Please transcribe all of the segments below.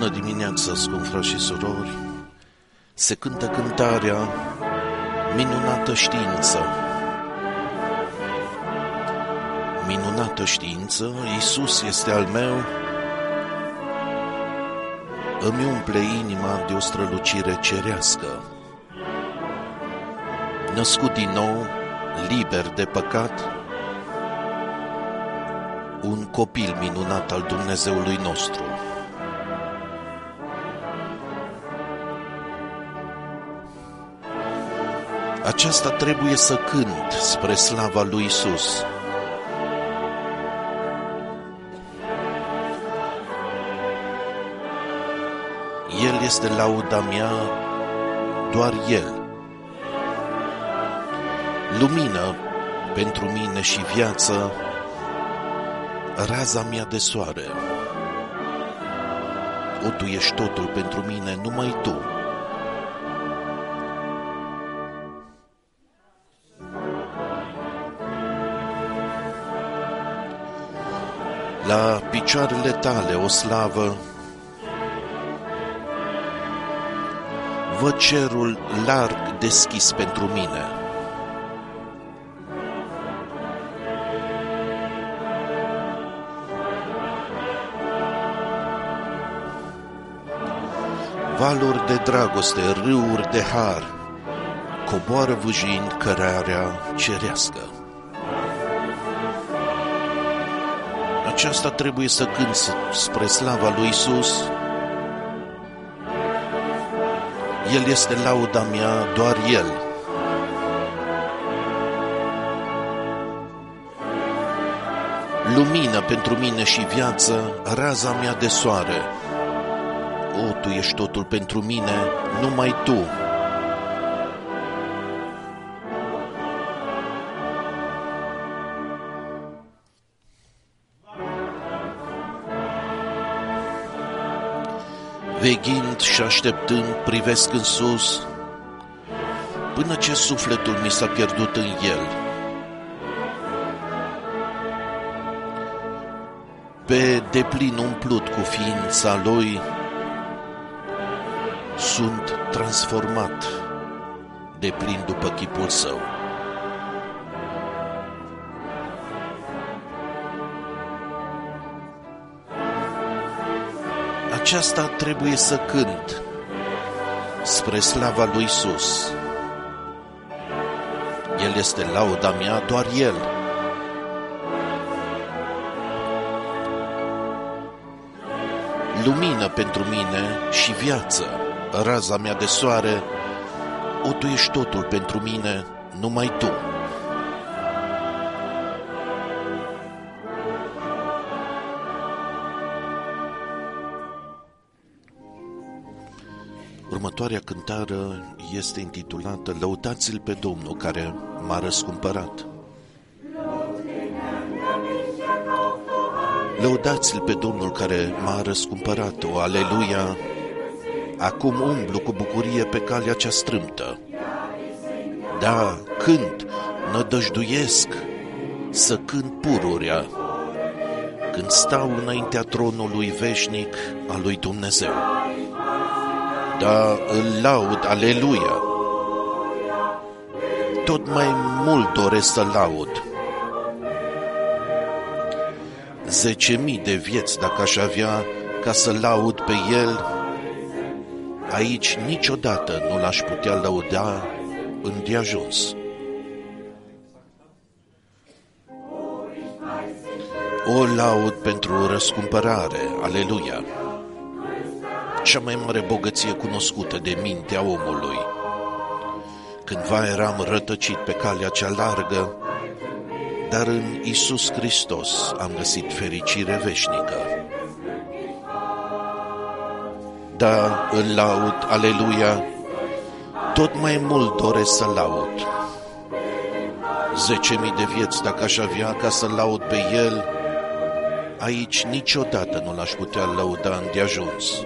Bună dimineața, scump frați și surori! Se cântă cântarea Minunată știință. Minunată știință, Iisus este al meu, îmi umple inima de o strălucire cerească. Născut din nou, liber de păcat, un copil minunat al Dumnezeului nostru. Aceasta trebuie să cânt spre slava lui Isus. El este lauda mea, doar El. Lumină pentru mine și viață, raza mea de soare. O, Tu ești totul pentru mine, numai Tu. La picioarele tale o slavă, văd cerul larg deschis pentru mine. Valuri de dragoste, râuri de har, coboară vâjind cărarea cerească. Aceasta trebuie să cânt spre slava lui Isus. El este lauda mea, doar El. Lumină pentru mine și viață, raza mea de soare. O, Tu ești totul pentru mine, numai Tu. Veghind și așteptând, privesc în sus, până ce sufletul mi s-a pierdut în el. Pe deplin umplut cu ființa lui, sunt transformat de plin după chipul său. Aceasta trebuie să cânt spre slava lui Isus. El este lauda mea, doar El. Lumină pentru mine și viață, raza mea de soare, o, Tu ești totul pentru mine, numai Tu. Următoarea cântară este intitulată Lăutați-l pe Domnul care m-a răscumpărat. Lăudați-l pe Domnul care m-a răscumpărat, o aleluia! Acum umblu cu bucurie pe calea cea strâmtă. Da, cânt, nădăjduiesc să cânt pururea când stau înaintea tronului veșnic al lui Dumnezeu da, îl laud, aleluia. Tot mai mult doresc să laud. Zece mii de vieți dacă aș avea ca să laud pe el, aici niciodată nu l-aș putea lăuda îndeajuns. O laud pentru răscumpărare, aleluia! Cea mai mare bogăție cunoscută de mintea omului. Cândva eram rătăcit pe calea cea largă, dar în Isus Hristos am găsit fericire veșnică. Da, îl laud, aleluia, tot mai mult doresc să laud. Zece mii de vieți dacă aș avea ca să laud pe El, aici niciodată nu l-aș putea lăuda îndeajuns.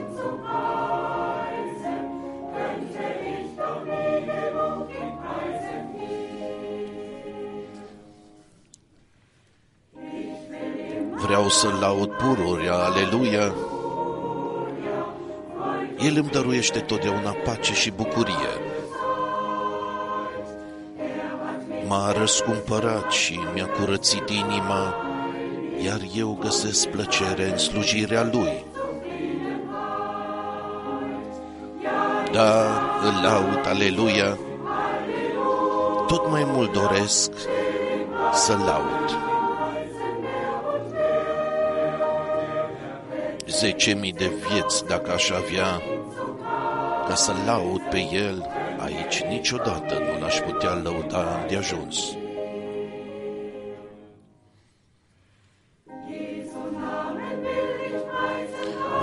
Vreau să laud pururi, aleluia, El îmi dăruiește totdeauna pace și bucurie. M-a răscumpărat și mi-a curățit inima, iar eu găsesc plăcere în slujirea Lui. Da, îl laud, aleluia, tot mai mult doresc să laud. Zece mii de vieți dacă aș avea ca să laud pe El, aici niciodată nu l-aș putea lăuda de ajuns.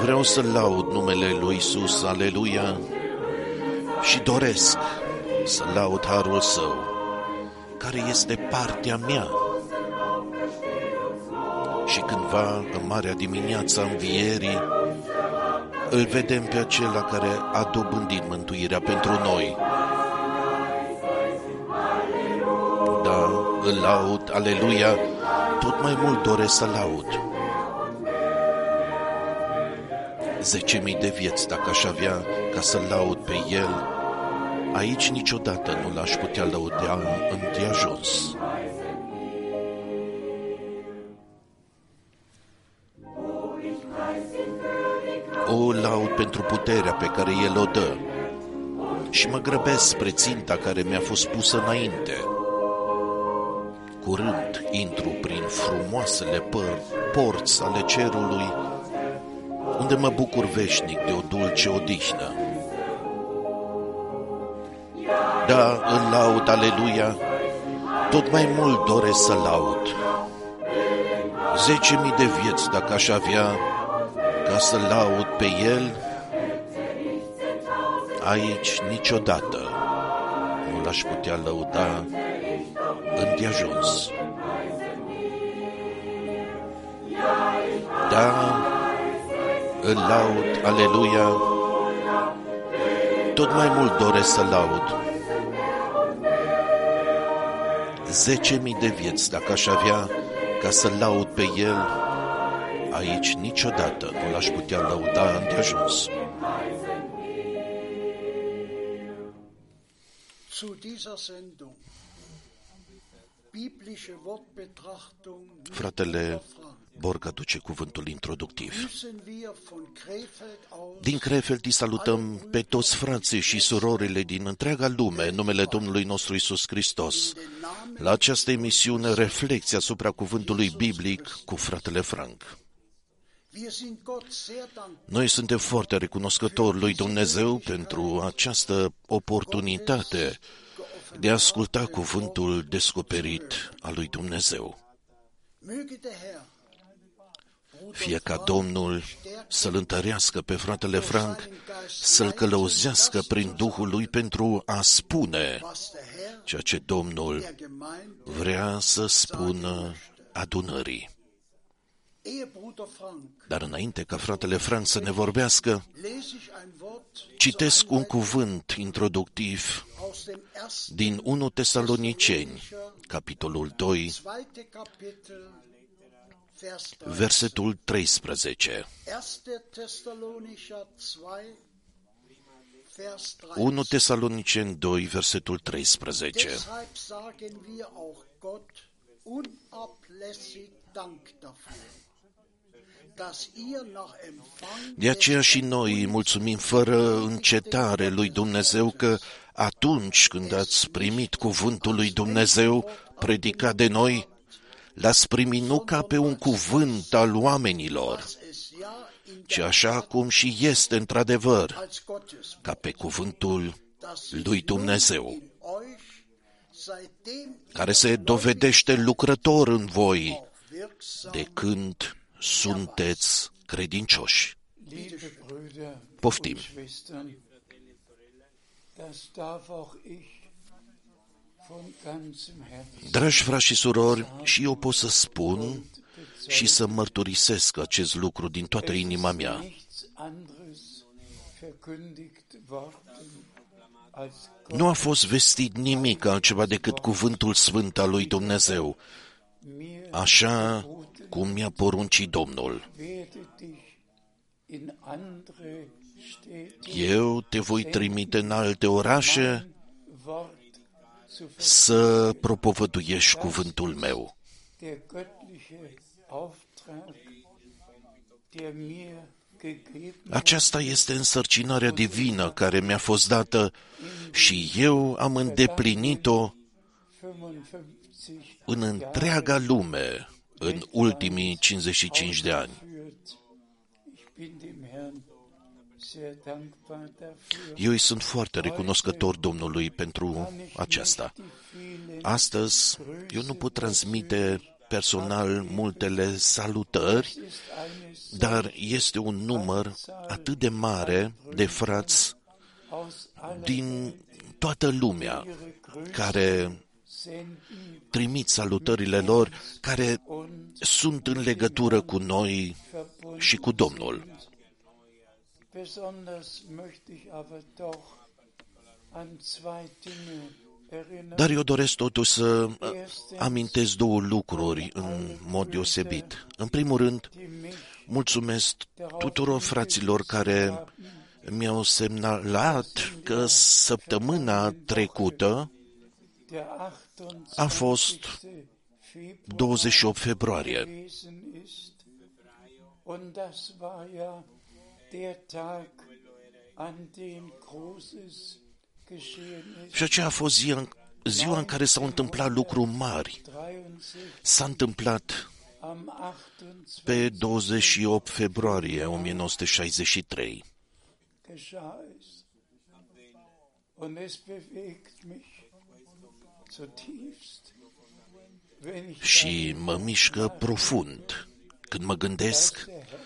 Vreau să laud numele lui Isus, aleluia, și doresc să laud harul său, care este partea mea. Și cândva, în marea dimineața învierii, îl vedem pe acela care a dobândit mântuirea pentru noi. Da, îl laud, aleluia, tot mai mult doresc să laud. Zece mii de vieți dacă aș avea ca să laud pe el, aici niciodată nu l-aș putea lăuda în ajuns. O laud pentru puterea pe care El o dă și mă grăbesc spre ținta care mi-a fost pusă înainte. Curând intru prin frumoasele păr, porți ale cerului, unde mă bucur veșnic de o dulce odihnă. Da, îl laud, aleluia, tot mai mult doresc să laud. Zece mii de vieți dacă aș avea ca să laud pe el, aici niciodată nu l-aș putea lăuda îndeajuns. Da, îl laud, aleluia, tot mai mult doresc să laud. Zece mii de vieți dacă aș avea ca să laud pe el, aici niciodată nu l-aș putea lăuda îndeajuns. Zu dieser Sendung biblische Wortbetrachtung Fratele Borga duce cuvântul introductiv. müssen wir von Krefeld aus Din Krefeld îi salutăm pe toți frații și surorile din întreaga lume în numele Domnului nostru Isus Hristos. La această emisiune, reflecție asupra cuvântului biblic cu fratele Frank. Noi suntem foarte recunoscători lui Dumnezeu pentru această oportunitate de a asculta cuvântul descoperit al lui Dumnezeu. möge der Herr Fie ca Domnul să-l întărească pe fratele Frank, să-l călăuzească prin Duhul lui pentru a spune was der Herr ceea ce Domnul der Gemeinde, vrea să spună adunării. Ehe Bruder Frank, Dar înainte ca fratele Frank să ne vorbească, lese ich ein Wort citesc un cuvânt introductiv aus dem ersten din 1 Tesaloniceni, capitolul 2, zweite Kapitel, Vers 3. versetul 13. 1. Thessalonicher 2, Vers 3. 1 Tesaloniceni 2, versetul 13. De aceea și noi îi mulțumim fără încetare lui Dumnezeu că atunci când ați primit cuvântul lui Dumnezeu predicat de noi, l-ați primit nu ca pe un cuvânt al oamenilor, es ja in ci așa cum și este într-adevăr, als Gottes, ca pe cuvântul dass lui Dumnezeu, in euch seitdem care se dovedește lucrător în voi auch wirksam de când sunteți credincioși. Liebe Brüder Poftim. und Schwestern, das darf auch ich von ganzem Herzen Dragi frați și surori, și eu pot să spun și să mărturisesc acest lucru din toată inima mea. nichts anderes verkündigt worden als Nu a fost vestit nimic altceva decât cuvântul sfânt al lui Dumnezeu, mir așa cum mi-a poruncit Domnul. werde dich in andere steht Eu te voi trimite în alte orașe Wort zu ver să propovăduiești cuvântul meu. der göttliche Auftrag, der mir gegeben Aceasta este însărcinarea divină care mi-a fost dată și eu am îndeplinit-o 55 în întreaga lume în ultimii 55 de ani. führt. Ich bin dem Herrn sehr dankbar dafür. Eu îi sunt foarte recunoscător Domnului pentru aceasta. Die vielen Astăzi, eu nu pot transmite personal multele salutări, ist eines dar este un număr atât de mare de frați aus aller din toată lumea ihre Größe care senden trimit salutările lor, care und sunt în legătură cu noi verbunden și cu Domnul. sind. Besonders möchte ich aber doch an zwei Dinge erinnern. Dar eu doresc totuși să amintesc două lucruri în mod deosebit. În primul rând, die mich mulțumesc tuturor fraților care mi-au semnalat că săptămâna trecută der a fost 28. Februar 28 februarie. gewesen ist. Und das war ja der Tag, an dem Großes geschehen ist. Și aceea a fost ziua, ziua în care s-au întâmplat lucruri mari. 63 S-a întâmplat am 28. pe 28 februarie 1963. Și mă mișcă profund când mă gândesc der Herr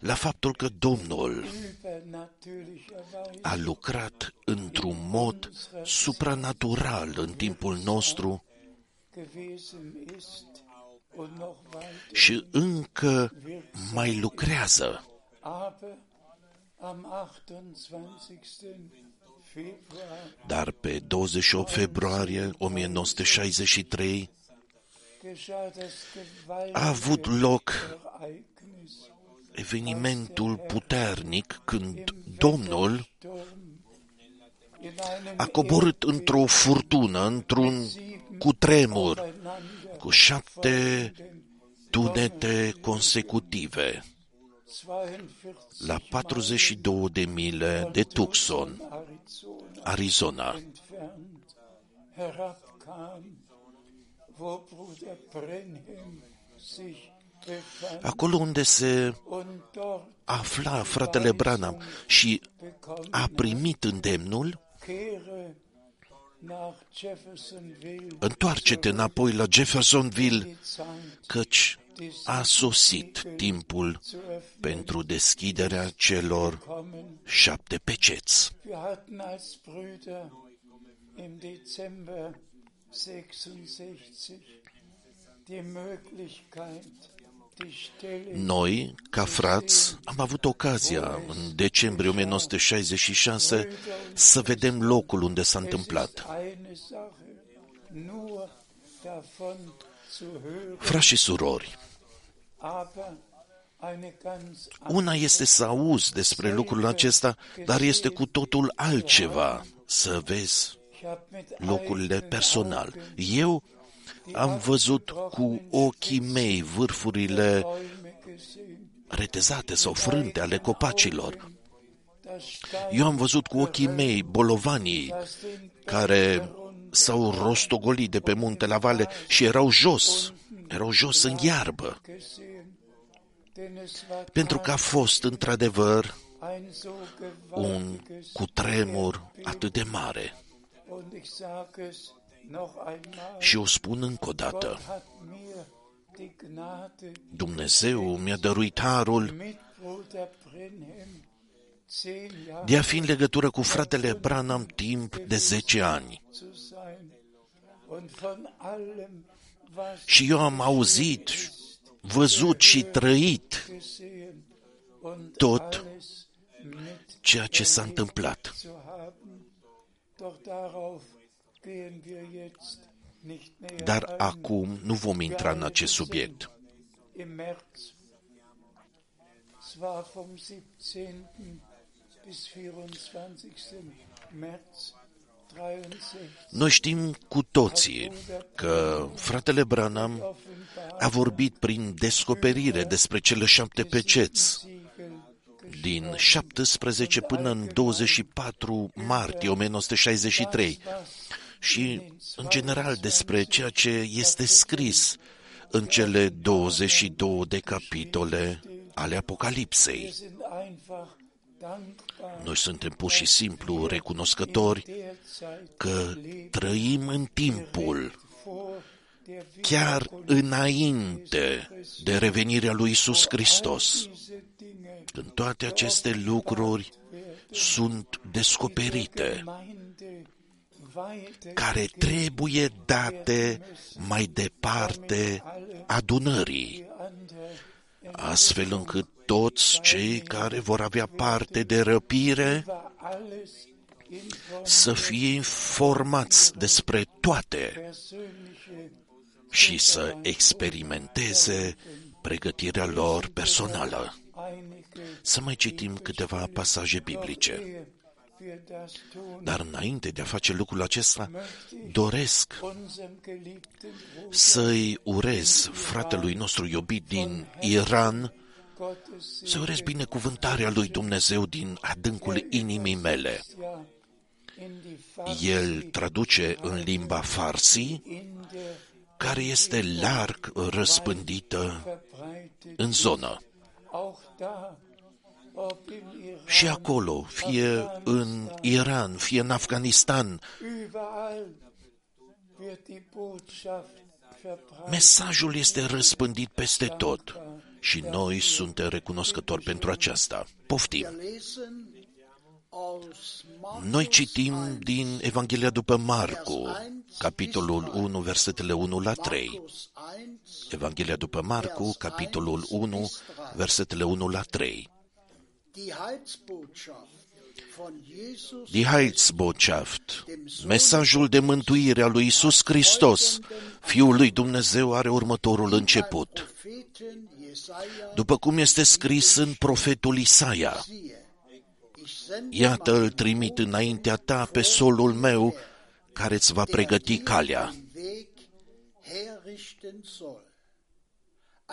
la faptul că Domnul übernatürlicherweise a lucrat într-un mod supranatural în timpul nostru gewesen ist und noch weiter. și încă mai lucrează. Aber am 28. Februar Dar pe 28 februarie 1963 geschah das a avut gewaltige loc Ereignis. evenimentul puternic când Domnul Sturm in einem a coborât într-o furtună, într-un cutremur, Aufeinander cu șapte tunete consecutive 42 la 42 de mile de Tucson, Arizona. Arizona, entfernt herabkam, wo Bruder Brenhem sich befand acolo unde se und dort afla fratele Branham și bekommen a primit îndemnul, kehre nach Jeffersonville întoarce-te înapoi la Jeffersonville, die Zeit căci a sosit timpul zu öffnen pentru deschiderea celor kommen. șapte peceți. Wir hatten als Brüder im Dezember 66 die Möglichkeit, die Stelle Noi, ca frați, am avut ocazia în decembrie 1966 să vedem locul unde s-a Es ist întâmplat. eine Sache, nur davon zu hören, Frați și surori, aber eine ganz una este să auzi despre lucrul acesta, dar este cu totul altceva să vezi Ich habe mit locurile eigenen personal. Augen Eu am văzut cu ochii mei vârfurile Bäume gesehen. retezate sau frânte ale copacilor. Das Stein, Eu am văzut cu ochii mei bolovanii das den care s-au rostogolit de pe munte la vale și erau jos, erau jos în iarbă, gesehen, denn es war pentru că a fost într-adevăr ein so un gewaltiges cutremur atât de mare. Und ich sage es noch einmal, Și o spun încă o dată, Gott hat mir die Gnade Dumnezeu mi-a dăruit harul mit Bruder Brenhem zehn Jahre de a fi în legătură cu fratele Branham timp de 10 ani. zu sein und von allem, was Și eu am auzit, văzut și trăit gesehen und tot alles mit ceea ce s-a întâmplat. zu haben. Doch darauf gehen wir jetzt nicht näher Dar ein. acum nu vom intra în acest subiect. Im März, zwar vom 17. bis 24. März 63 Noi știm cu toții că fratele Branham a vorbit prin descoperire despre cele șapte peceți Siegel din 17 până în 24 martie 1963 și, în general, despre ceea ce este scris în cele 22 de capitole ale Apocalipsei. Wir sind einfach dankbar Noi suntem pur și simplu recunoscători der Zeit că trăim în timpul vor der chiar înainte de revenirea lui Isus Hristos, diese Dinge când toate aceste lucruri sunt descoperite, Gemeinde weiter care trebuie date mai departe adunării, andere astfel încât toți cei care vor avea parte de răpire war alles in să fie informați despre toate persönliche și să experimenteze pregătirea lor personală. einige Să mai citim câteva pasaje biblice. ehe wir das tun Dar înainte de a face lucrul acesta, doresc unserem geliebten Bruder să-i urez fratelui nostru iubit din Iran, Gottes să urez binecuvântarea lui Dumnezeu din adâncul inimii mele. ja in die El traduce în limba farsi, in der care este larg răspândită verbreitet în zonă. auch da ob im Iran Și acolo, fie în Iran, fie în Afganistan, überall wird die Botschaft verbreitet mesajul este răspândit peste tot și noi suntem recunoscători pentru aceasta. Poftim! Wir lesen aus Noi Markus citim 1, din Evanghelia după Marcu, capitolul 1, versetele 1 la 3. Markus 1, Evanghelia după Marcu, capitolul 1, versetele 1 la 3. die Heilsbotschaft von Jesus Die Heilsbotschaft, mesajul de mântuire a lui Isus Hristos, Fiul lui Dumnezeu, are următorul început. Propheten Jesaja, După cum este scris în profetul Isaia, siehe, ich sende Iată îl trimit înaintea ta pe solul meu, care îți va pregăti calea. den Weg herrichten soll.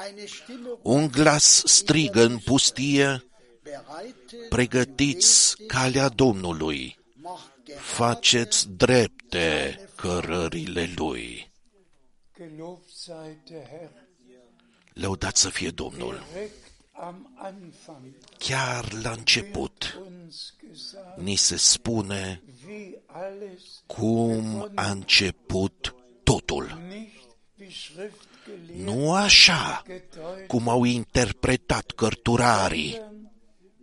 Eine Stimme Un glas strigă în pustie, bereitet pregătiți calea Domnului, macht gerade faceți drepte cărările Lui. gelobt sei der Herr Lăudat să fie Domnul. direkt am Anfang Chiar la început uns gesagt ni se spune wie alles cum a început totul. nicht wie Schriftgelehrten Nu așa gedeutet cum au interpretat cărturarii,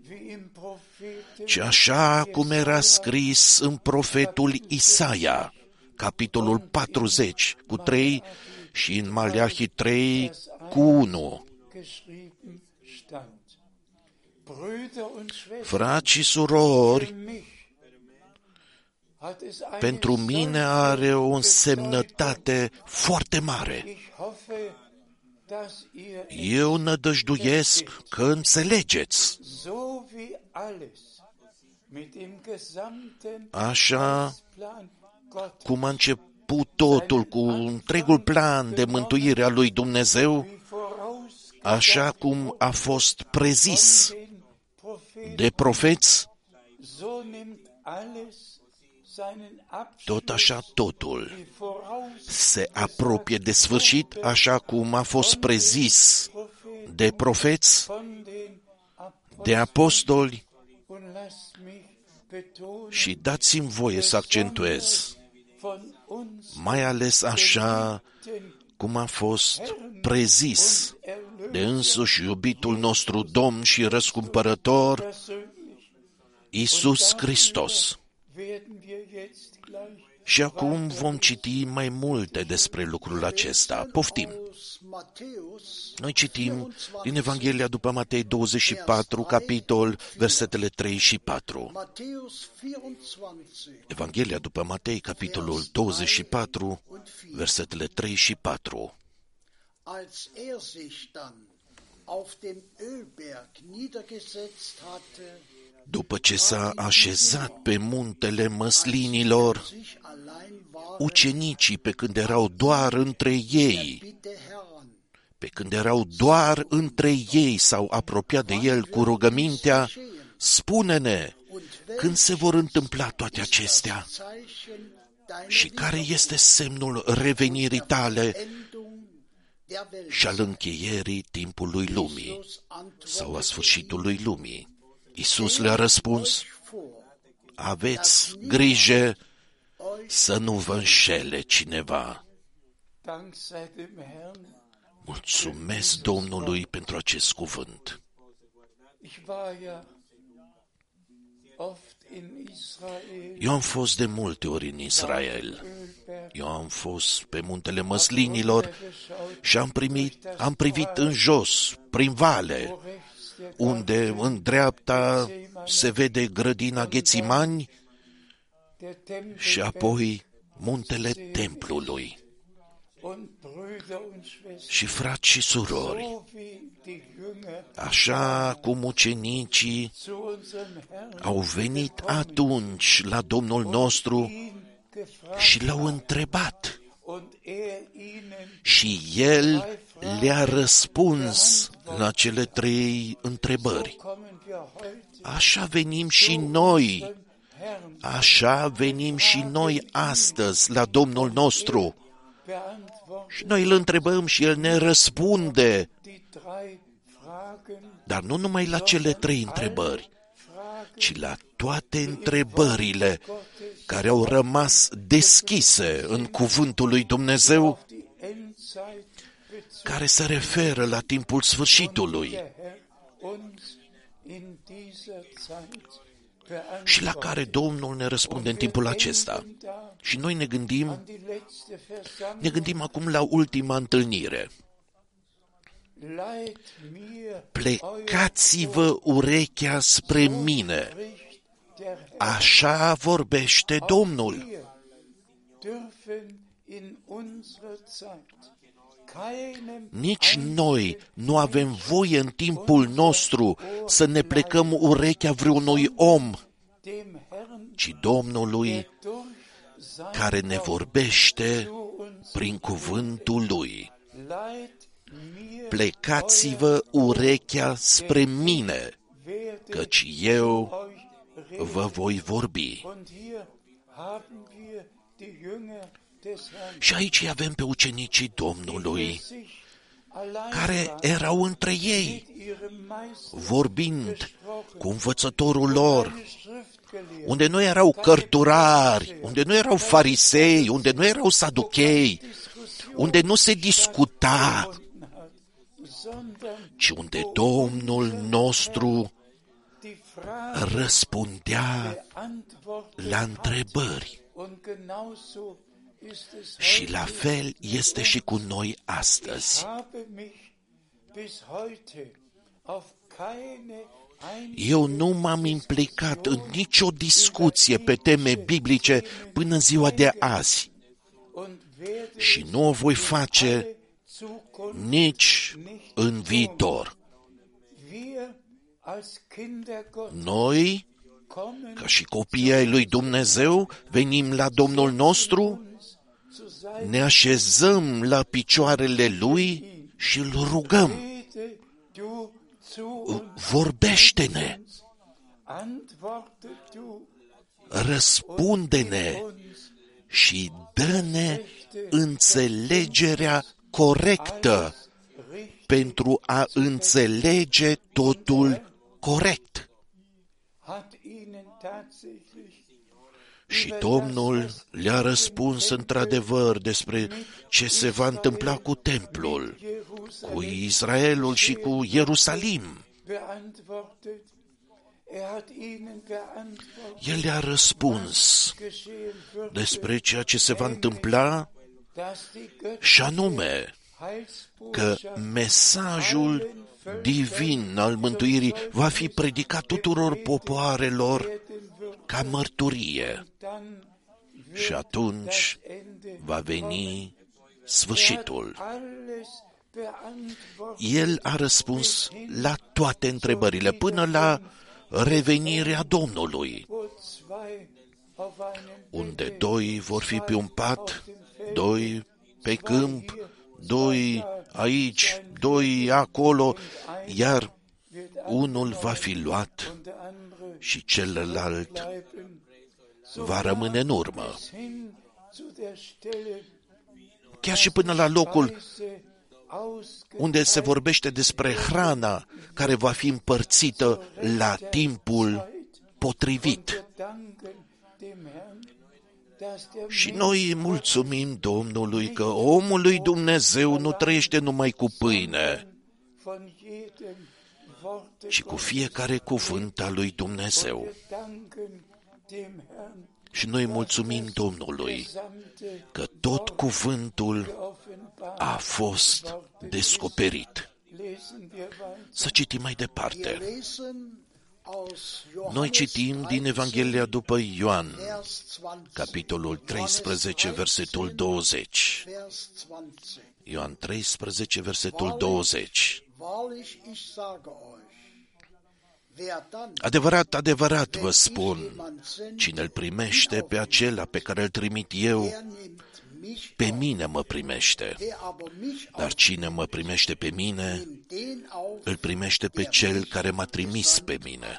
wie im Propheten ci așa cum era scris în profetul Isaia, capitolul 40 cu 3 și în Maleahi 3 cu 1. geschrieben stand. Brüder und Schwestern, Frați și surori, für mich hat es eine pentru mine are o însemnătate foarte mare. Ich hoffe, dass ihr Eu nădăjduiesc că înțelegeți. so wie alles mit dem gesamten Așa Plan Gott cum a început totul cu întregul plan de mântуire a lui Dumnezeu, wie voraus așa cum a fost prezis den Propheten, de profeți, so nimmt alles seinen Abschluss tot așa totul wie voraus se apropie de sfârșit, așa cum a fost prezis Propheten de profeți, von den de Aposteln apostoli und lasst mich betonen, și dați-mi voie să accentuez, von uns mai ales așa den cum a fost prezis de însuși iubitul nostru Domn și răscumpărător, persönlich Isus Hristos. werden wir jetzt gleich Și acum vom citi mai multe despre lucrul acesta. Poftim! Aus Matthäus Noi citim din Evanghelia după Matei 24, capitol, versetele 3 și 4. Matthäus 24 Evanghelia după Matei, capitolul 24, versetele 3 și 4. Als er sich dann auf dem Ölberg niedergesetzt hatte, După ce s-a așezat pe muntele măslinilor, sich allein war, ucenicii pe când erau doar între ei, bitte Herrn, pe când erau doar între ei s-au apropiat de el cu rugămintea, spune-ne und când se vor întâmpla toate acestea Zeichen deiner și care este semnul revenirii tale Endung der Welt. și al încheierii timpului lumii Jesus antwortete sau a sfârșitului lumii. Iisus le-a răspuns, euch vor, aveți grijă să nu vă înșele cineva. Dank sei dem Herrn. Mulțumesc Domnului pentru acest cuvânt. Ich war ja oft in Israel, Eu am fost de multe ori în Israel. Ölberg, Eu am fost pe muntele măslinilor runtergeschaut, și am primit, am privit în jos, prin vale, wo rechts der unde în dreapta se vede grădina Ghețimani der Tempel și apoi muntele templului. Și frați și surori, so wie die Jünger așa cum ucenicii zu unserem Herrn au venit atunci la Domnul nostru ihn gefragt și l-au întrebat. Und er ihnen și el le-a răspuns la cele trei întrebări. kommen wir heute Așa venim și noi, zum Herrn. Așa venim și noi astăzi la Domnul nostru. Beantworten Și noi îl întrebăm și el ne răspunde, die drei Fragen, dar nu numai la cele trei întrebări, Fragen ci la toate întrebările care au rămas deschise în cuvântul lui Dumnezeu, die Endzeit bezogen. care se referă la timpul sfârșitului Der Herr uns in dieser Zeit și la beantwortet. care Domnul ne răspunde în timpul acesta. Da Și noi ne gândim, an die letzte ne Versammlung. gândim acum la ultima întâlnire. Leiht mir Plecați-vă urechea spre mine. spricht der Herr. Așa vorbește Domnul. Wir dürfen in unserer Zeit keinem Nici noi nu avem voie în timpul nostru să ne plecăm urechea vreunui om, dem Herrn, ci Domnului durch sein care ne vorbește zu uns prin cuvântul Lui. leiht mir Plecați-vă urechea spre mine, werde căci eu euch reden. vă voi vorbi. Und hier haben wir die Jünger des Herrn, Și aici îi avem pe ucenicii Domnului, die sich allein care waren, erau între ei, mit ihrem Meister vorbind cu învățătorul lor, keine Schriftgelehrten, unde nu erau cărturari, unde nu erau farisei, unde nu erau saduchei, unde nu se discuta, gefunden hat, sondern ci unde Domnul nostru die Frage răspundea beantwortet la hat. întrebări. Und genauso ist es Și la heute. fel este și cu noi astăzi. Ich habe mich bis heute auf keine Eu nu m-am implicat în nicio discuție pe teme biblice până în ziua de azi und werde și nu o voi face Zukunft nici în viitor. wir als Kinder Gottes Noi, kommen ca și copiii ai lui Dumnezeu, venim la Domnul nostru, uns zu sein ne așezăm la picioarele Lui și îl rugăm. Rede du zu uns Vorbește-ne, antworte du răspunde-ne uns și dă-ne înțelegerea corectă richtig pentru a înțelege totul corect. Hat ihnen tatsächlich Și Domnul le-a răspuns într-adevăr despre ce se va întâmpla cu templul, cu Jerusalem Israelul și cu Ierusalim. beantwortet. Er hat ihnen beantwortet, El le-a răspuns geschehen wird, despre ceea ce se va întâmpla dass die și anume că Heilsbotschaft mesajul divin al mântuirii va fi predicat tuturor popoarelor werden wird. Ca mărturie Dann și atunci das Ende va veni Er hat sfârșitul. alles beantwortet. El a răspuns la toate întrebările, până la revenirea Domnului, wo zwei auf einem unde Bette, doi vor fi pe un pat, doi pe câmp, doi aici, doi acolo, iar wird unul va fi luat und der andere și celălalt bleiben. So va rămâne în urmă. hin zu der Stelle, Chiar și până la locul Weise ausgeteilt unde se vorbește despre hrana care va fi împărțită la timpul potrivit. Wir danken dem Herrn, dass der Și Mensch noi îi mulțumim Domnului că omul lui Dumnezeu nu trăiește numai cu pâine, von jedem Worte ci cu fiecare cuvânt al lui Dumnezeu. Wir danken dem Herrn, Și noi mulțumim Domnului gesamte că tot cuvântul geoffenbart. a fost descoperit. Lesen wir weiter. Să citim mai Wir departe. lesen aus Johannes Noi citim din Evanghelia după Ioan, Vers 20. capitolul 13, versetul 20. Vers 20. Ioan 13, versetul 20. Wahrlich, ich sage euch, wer dann, Adevărat, adevărat vă wenn ich spun, jemand sende, cine îl primește pe acela pe care îl trimit eu, der nimmt mich pe auf, mine mă primește. der aber mich Dar cine mă primește pe mine, nimmt den auf, îl primește pe cel care m-a trimis pe mine.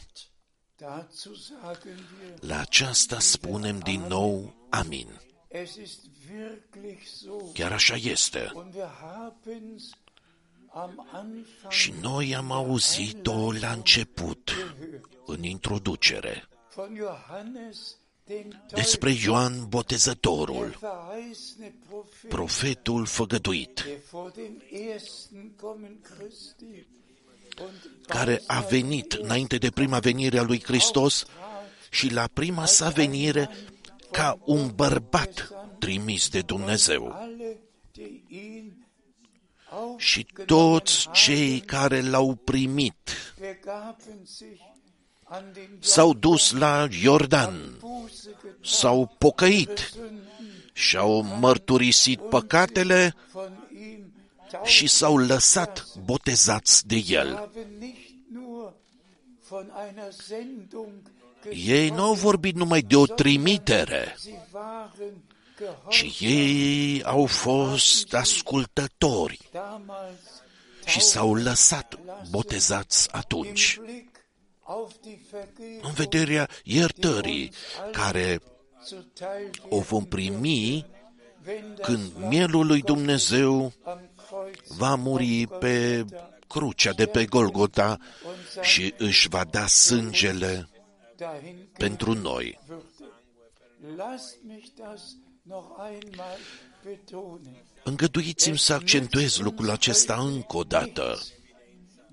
Dazu sagen wir, La aceasta spunem din nou amin. es ist wirklich so. Chiar așa este. Și noi am auzit-o la început, în introducere, von Johannes, dem despre Ioan Botezătorul, der verheißene Prophet, profetul făgăduit, der vor dem ersten Kommen Christi und care a venit înainte de prima venire a lui Hristos și la prima sa venire ca un bărbat trimis de Dumnezeu. Alle, die ihn Și toți cei care l-au primit begaben sich an den s-au dus la Iordan, Buße getan, s-au pocăit și-au mărturisit păcatele von ihm și s-au lăsat botezați de el. haben nicht nur von einer Sendung Ei nu au vorbit numai de o trimitere, sie waren ci gehorsam ei au fost ascultători damals și s-au lăsat botezați atunci. im Blick auf die Vergebung În vederea iertării care zuteil o vom primi wenn das când mielul lui Dumnezeu am Kreuz va muri pe crucea de pe Golgota și își va da sângele dahin pentru noi. Würde. Lasst mich das noch einmal betonen. Îngăduiți-mi să accentuez lucrul acesta încă o dată.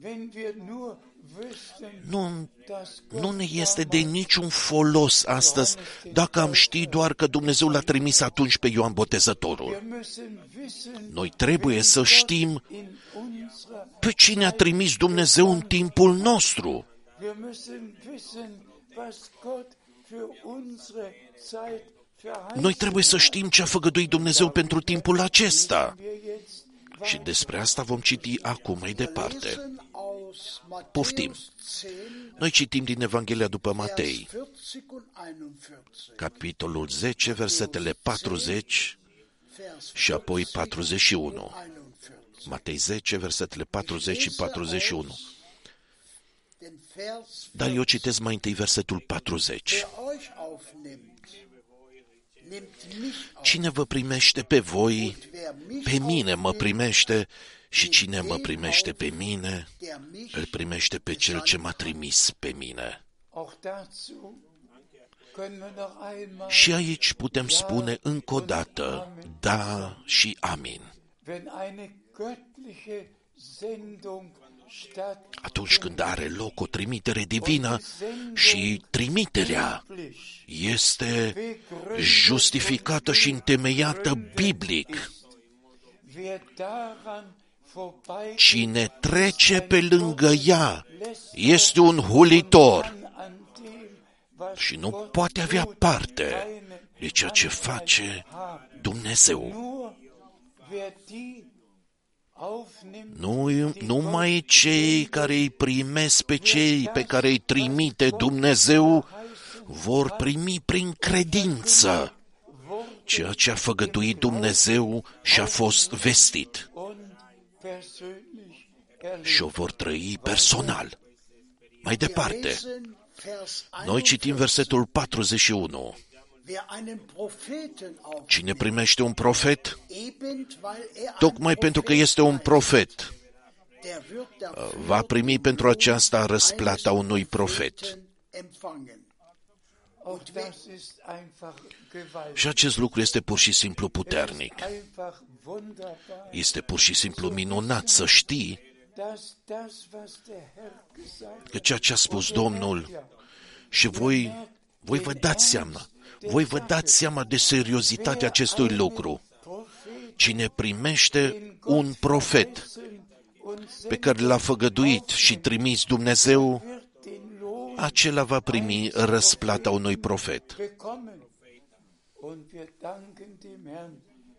Wenn wir nur wüssten, Nu, dass nu Gott ne este de niciun folos astăzi dacă am ști doar că Dumnezeu l-a trimis atunci pe Ioan Botezătorul. wir müssen wissen, Noi trebuie să știm in unserer, pe cine a trimis Dumnezeu în timpul nostru. Wir müssen wissen, was Gott für unsere Zeit Noi verheißen trebuie să știm ce a făgăduit Dumnezeu pentru timpul acesta. wir jetzt Și despre asta vom citi acum mai departe. lesen aus Poftim. Matthäus 10, Noi citim din Evanghelia după Vers Matei, 40 und 41. capitolul 10, versetele 40 Vers și apoi 41. 41. Matei 10, versetele 40 și 41. Den Vers Dar eu citesc mai întâi versetul 40. Cine vă primește pe voi, Wer mich pe mine mă aufnimmt, primește și cine mă primește pe mine, der mich îl primește pe cel ce m-a trimis pe mine. auch dazu können wir noch einmal, Și aici putem spune încă o dată, da și amin. Wenn eine göttliche Sendung statt Atunci când are loc o trimitere divină și trimiterea este justificată și întemeiată biblic, wer daran vorbei cine trece pe lângă ea este un hulitor an dem, was și nu Gott poate avea tut, parte keine de ceea ce face Dumnezeu. Nu numai cei care îi primesc pe cei pe care îi trimite Dumnezeu vor primi prin credință ceea ce a făgăduit Dumnezeu și a fost vestit und persönlich erlebt. și o vor trăi personal. Mai departe, Lesen Vers noi citim versetul 41. Wer einen Propheten auf, Cine primește un profet, eben weil er ein tocmai pentru că Prophet este un sei, profet, der wird dafür va primi pentru aceasta răsplata eines unui profet. Propheten empfangen. Auch das ist einfach gewaltig. Și acest lucru este pur și simplu puternic. Einfach wunderbar, Este pur și simplu minunat să știi dass das, was der Herr gesagt că ceea ce a spus Domnul și voi, voi vă dați seama, voi vă dați seama de seriozitatea acestui lucru. Prophet Cine primește un profet und pe care l-a făgăduit și trimis Dumnezeu, wird den Lohn acela va primi răsplata unui profet. bekommen. Und wir danken dem Herrn,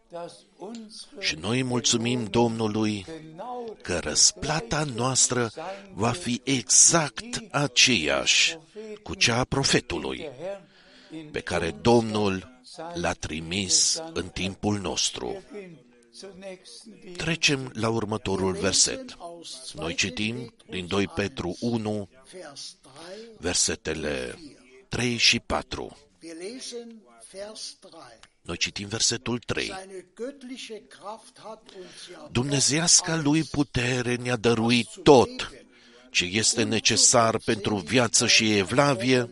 dass unsere Și noi mulțumim Domnului genau că răsplata noastră va fi exact aceeași cu cea a profetului der Herr in pe care Domnul l-a trimis în timpul nostru. gehen zur nächsten Bibel. Trecem la următorul verset. Lesen aus 2. Noi citim din 2 Petru 1, Vers 3. versetele 3 și 4. Wir lesen Vers 3. Noi citim versetul 3. Seine göttliche Kraft hat uns ja Dumnezeasca lui putere ne-a dăruit tot ce este necesar pentru viață și evlavie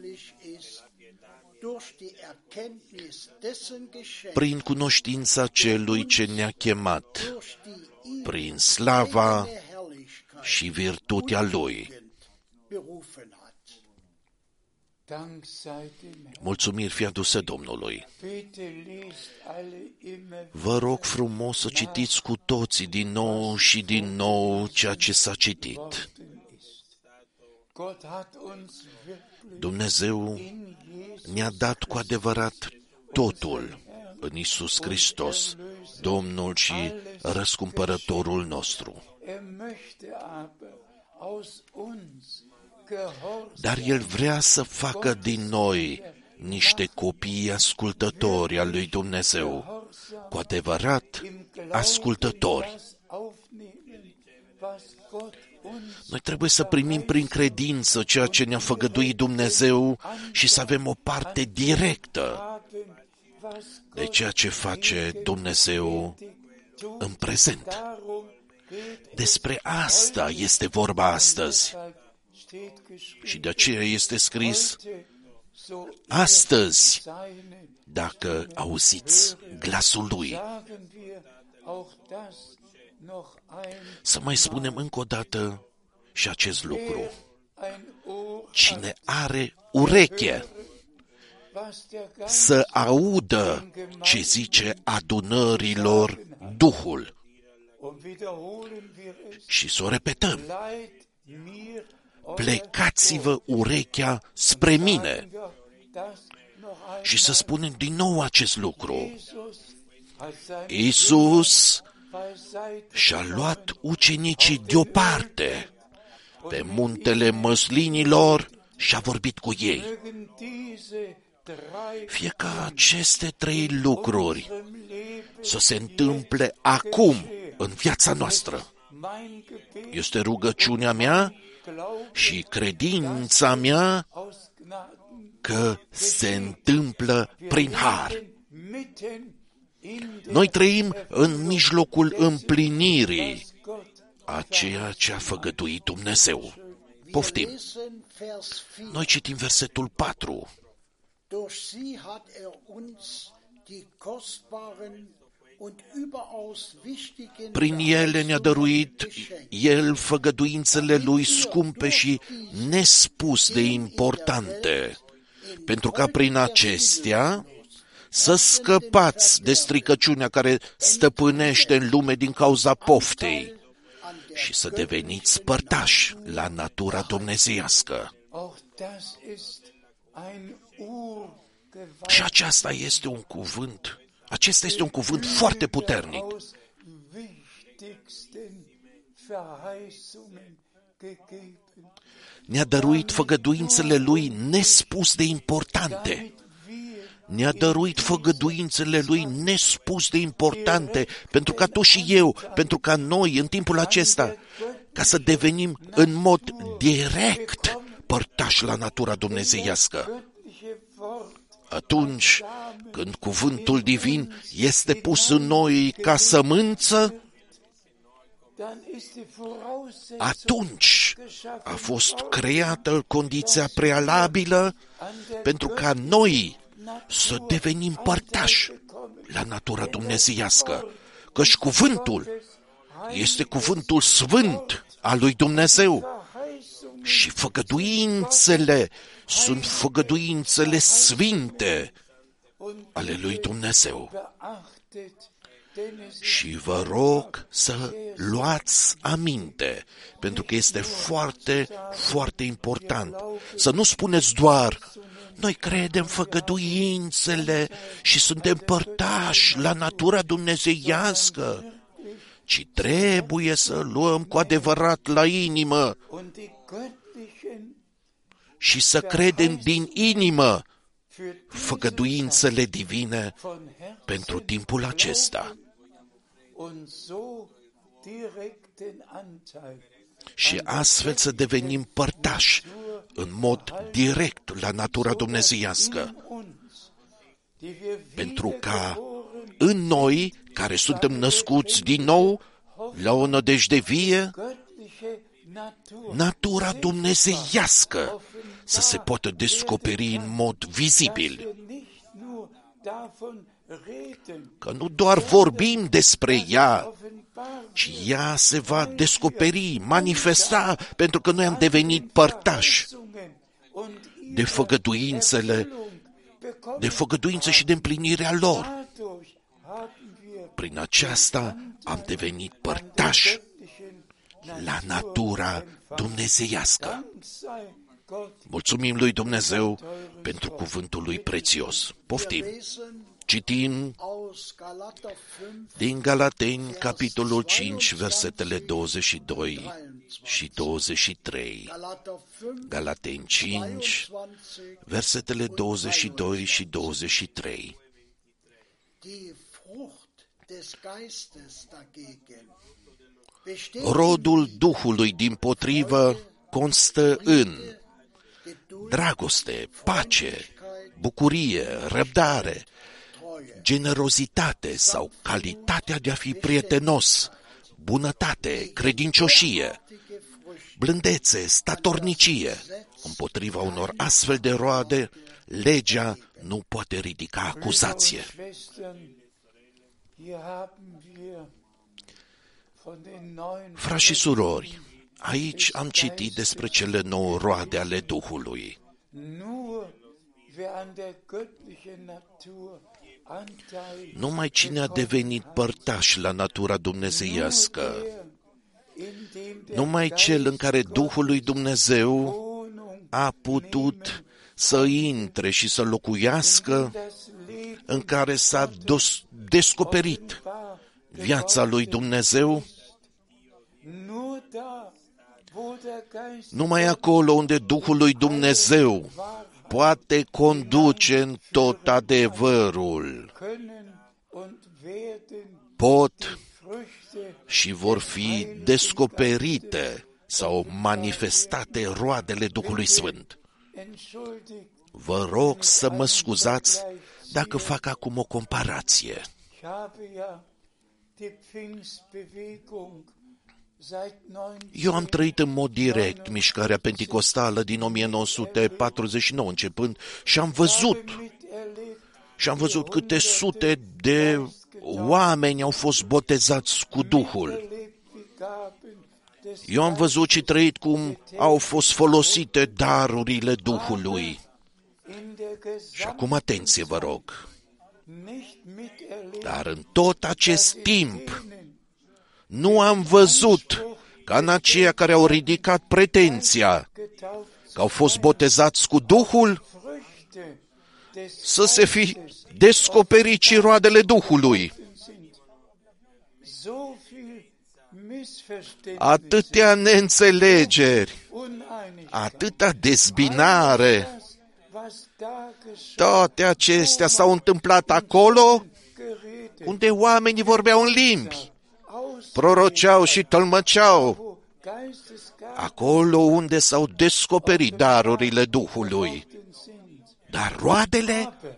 prin cunoștința celui ce ne-a chemat, durch die ihn prin slava eigene Herrlichkeit și virtutea lui. berufen hat. Dank sei dem Herrn. Mulțumiri fi aduse Domnului. Bitte lest alle immer Vă rog frumos să citiți cu toții din nou și din nou ceea ce s-a citit. Worden ist. Gott hat uns wirklich Dumnezeu in Jesus ne-a dat cu adevărat totul în Isus Hristos, Domnul și răscumpărătorul nostru. Er möchte aber aus uns gehorsam Dar El vrea să facă din noi niște copii ascultători al lui Dumnezeu, cu adevărat im Glauben ascultători. Das aufnehmen, was Gott uns Noi trebuie să primim prin credință ceea ce ne-a făgăduit Dumnezeu și să avem o parte directă haben, was de ceea ce face Dumnezeu tut. în prezent. Darum geht es Despre asta este vorba astăzi deshalb steht geschrieben, și de aceea este scris heute, so ihr astăzi, seine dacă auziți glasul Lui. Sagen wir auch das noch ein, Să mai spunem încă o dată și acest lucru. ein Ohr Cine are ureche was der Geist să audă ce zice adunărilor Duhul und wiederholen wir es, și să o repetăm. leid mir Plecați-vă urechea spre mine euer das noch ein și să spunem din nou acest lucru. Jesus hat seine Iisus beiseite și-a luat ucenicii deoparte pe muntele măslinilor și a vorbit cu ei. mögen diese drei Fie ca aceste trei lucruri unserem Leben să se întâmple acum în viața noastră. mein Gebet Este rugăciunea mea Glauben și credința mea aus Gnaden că se întâmplă prin har. Mitten in der Noi trăim în mijlocul împlinirii Gott a ceea ce a făgăduit Dumnezeu. Poftim. Lesen Vers 4. Noi citim versetul 4. Durch sie hat er uns die kostbaren und überaus wichtigen Prin ele ne-a dăruit El făgăduințele Lui scumpe și nespus de importante, pentru ca prin acestea să scăpați de stricăciunea care stăpânește în lume din cauza poftei și să deveniți părtași la natura dumnezeiască. Auch das ist ein Urgewalt Și aceasta este un cuvânt, acesta este un cuvânt foarte puternic. aus wichtigsten Verheißungen gegeben, Ne-a dăruit făgăduințele lui nespus de importante. Damit wir Ne-a dăruit făgăduințele lui nespus de importante, pentru ca tu și eu, pentru ca noi, în timpul acesta, ca să devenim în mod direct părtași la natura dumnezeiască. göttliche Wort Atunci când cuvântul divin este pus în noi ca sămânță, dann ist die Voraussetzung atunci geschaffen a fost creată condiția prealabilă an der pentru ca noi să Natur devenim părtași bekommen. la natura dumnezeiască, căci cuvântul este cuvântul sfânt al lui Dumnezeu Verheißungen și făgăduințele sunt făgăduințele sfinte und ale lui Dumnezeu. beachtet, denn es ist Și vă rog să luați aminte, pentru că este foarte, foarte important. Să nu spuneți doar, noi credem făgăduințele și suntem părtași la natura dumnezeiască, ci trebuie să luăm cu adevărat la inimă und die göttlichen și să credem din inimă für diesen făgăduințele divine von Herzen pentru timpul acesta. und so direkten Anteil și astfel să devenim părtași în mod direct la natura dumnezeiască, in uns, die wir pentru ca wiedergeboren în noi, care suntem născuți din nou, la o nădejde vie, göttliche Natur natura dumnezeiască să se poată descoperi în mod vizibil. dass wir nicht nur davon reden, Că nu doar vorbim despre ea, offenbar ci ea se va descoperi, manifesta, pentru că noi am devenit părtași Verheißungen und de făgăduințele, Erfüllung bekommen. de făgăduință și de împlinirea lor. Dadurch haben wir Prin aceasta am devenit părtași göttlichen la natura dumnezeiască. Dank sei Gott Mulțumim lui Dumnezeu pentru cuvântul lui prețios. Poftim. Lesen Citim aus Galater 5, din Galateni, capitolul 5, versetele 22 și 23. Galater 5, Galateni 5, 22, versetele 22 și 23. die Frucht des Geistes dagegen besteht Rodul Duhului din potrivă constă în Geduld, dragoste, pace, bucurie, răbdare, Treue, generozitate sau calitatea de a fi prietenos, bunătate, credincioșie, dige Früchte, blândețe, statornicie. Împotriva unor astfel de roade, legea nu poate ridica acuzație. Brüder und Schwestern, hier haben wir von den neuen Frați și surori, aici am citit despre cele nouă roade ale Duhului. Nur wer an der göttlichen Natur Anteil Numai cine a devenit părtaș la natura dumnezeiască, der, in dem der numai cel în care Duhul lui Dumnezeu Wohnung a putut să intre și să locuiască, das Leben în care s-a dos- descoperit war, viața lui Dumnezeu, nur da, wo der Geist numai acolo unde Duhul lui Dumnezeu poate conduce în tot adevărul, können und werden pot Früchte și vor fi descoperite sau manifestate roadele Duhului Sfânt. entschuldigt. Vă rog să mă scuzați dacă fac acum o comparație. Eu am trăit în mod direct mișcarea penticostală din 1949 începând și am văzut miterlebt, și am văzut câte sute de oameni au fost botezați cu Duhul. erlebt wie Gaben des Eu am văzut și trăit cum au fost folosite darurile Duhului. in der Și acum atenție, vă rog. nicht miterlebt Dar în tot acest timp denen nu am văzut ca în aceia care au ridicat pretenția getauft că au fost botezați cu Duhul Früchte des să se fi descoperit și roadele Duhului. sind. So viel Missverständnisse, atâtea neînțelegeri, Uneinigkeit. atâta dezbinare. Das, was da geschah, Toate acestea s-au întâmplat acolo geredet, unde oamenii vorbeau în limbi, aus, proroceau și tălmăceau, wo Geistesgaben acolo unde s-au descoperit darurile Duhului. sind. Dar roadele, Aber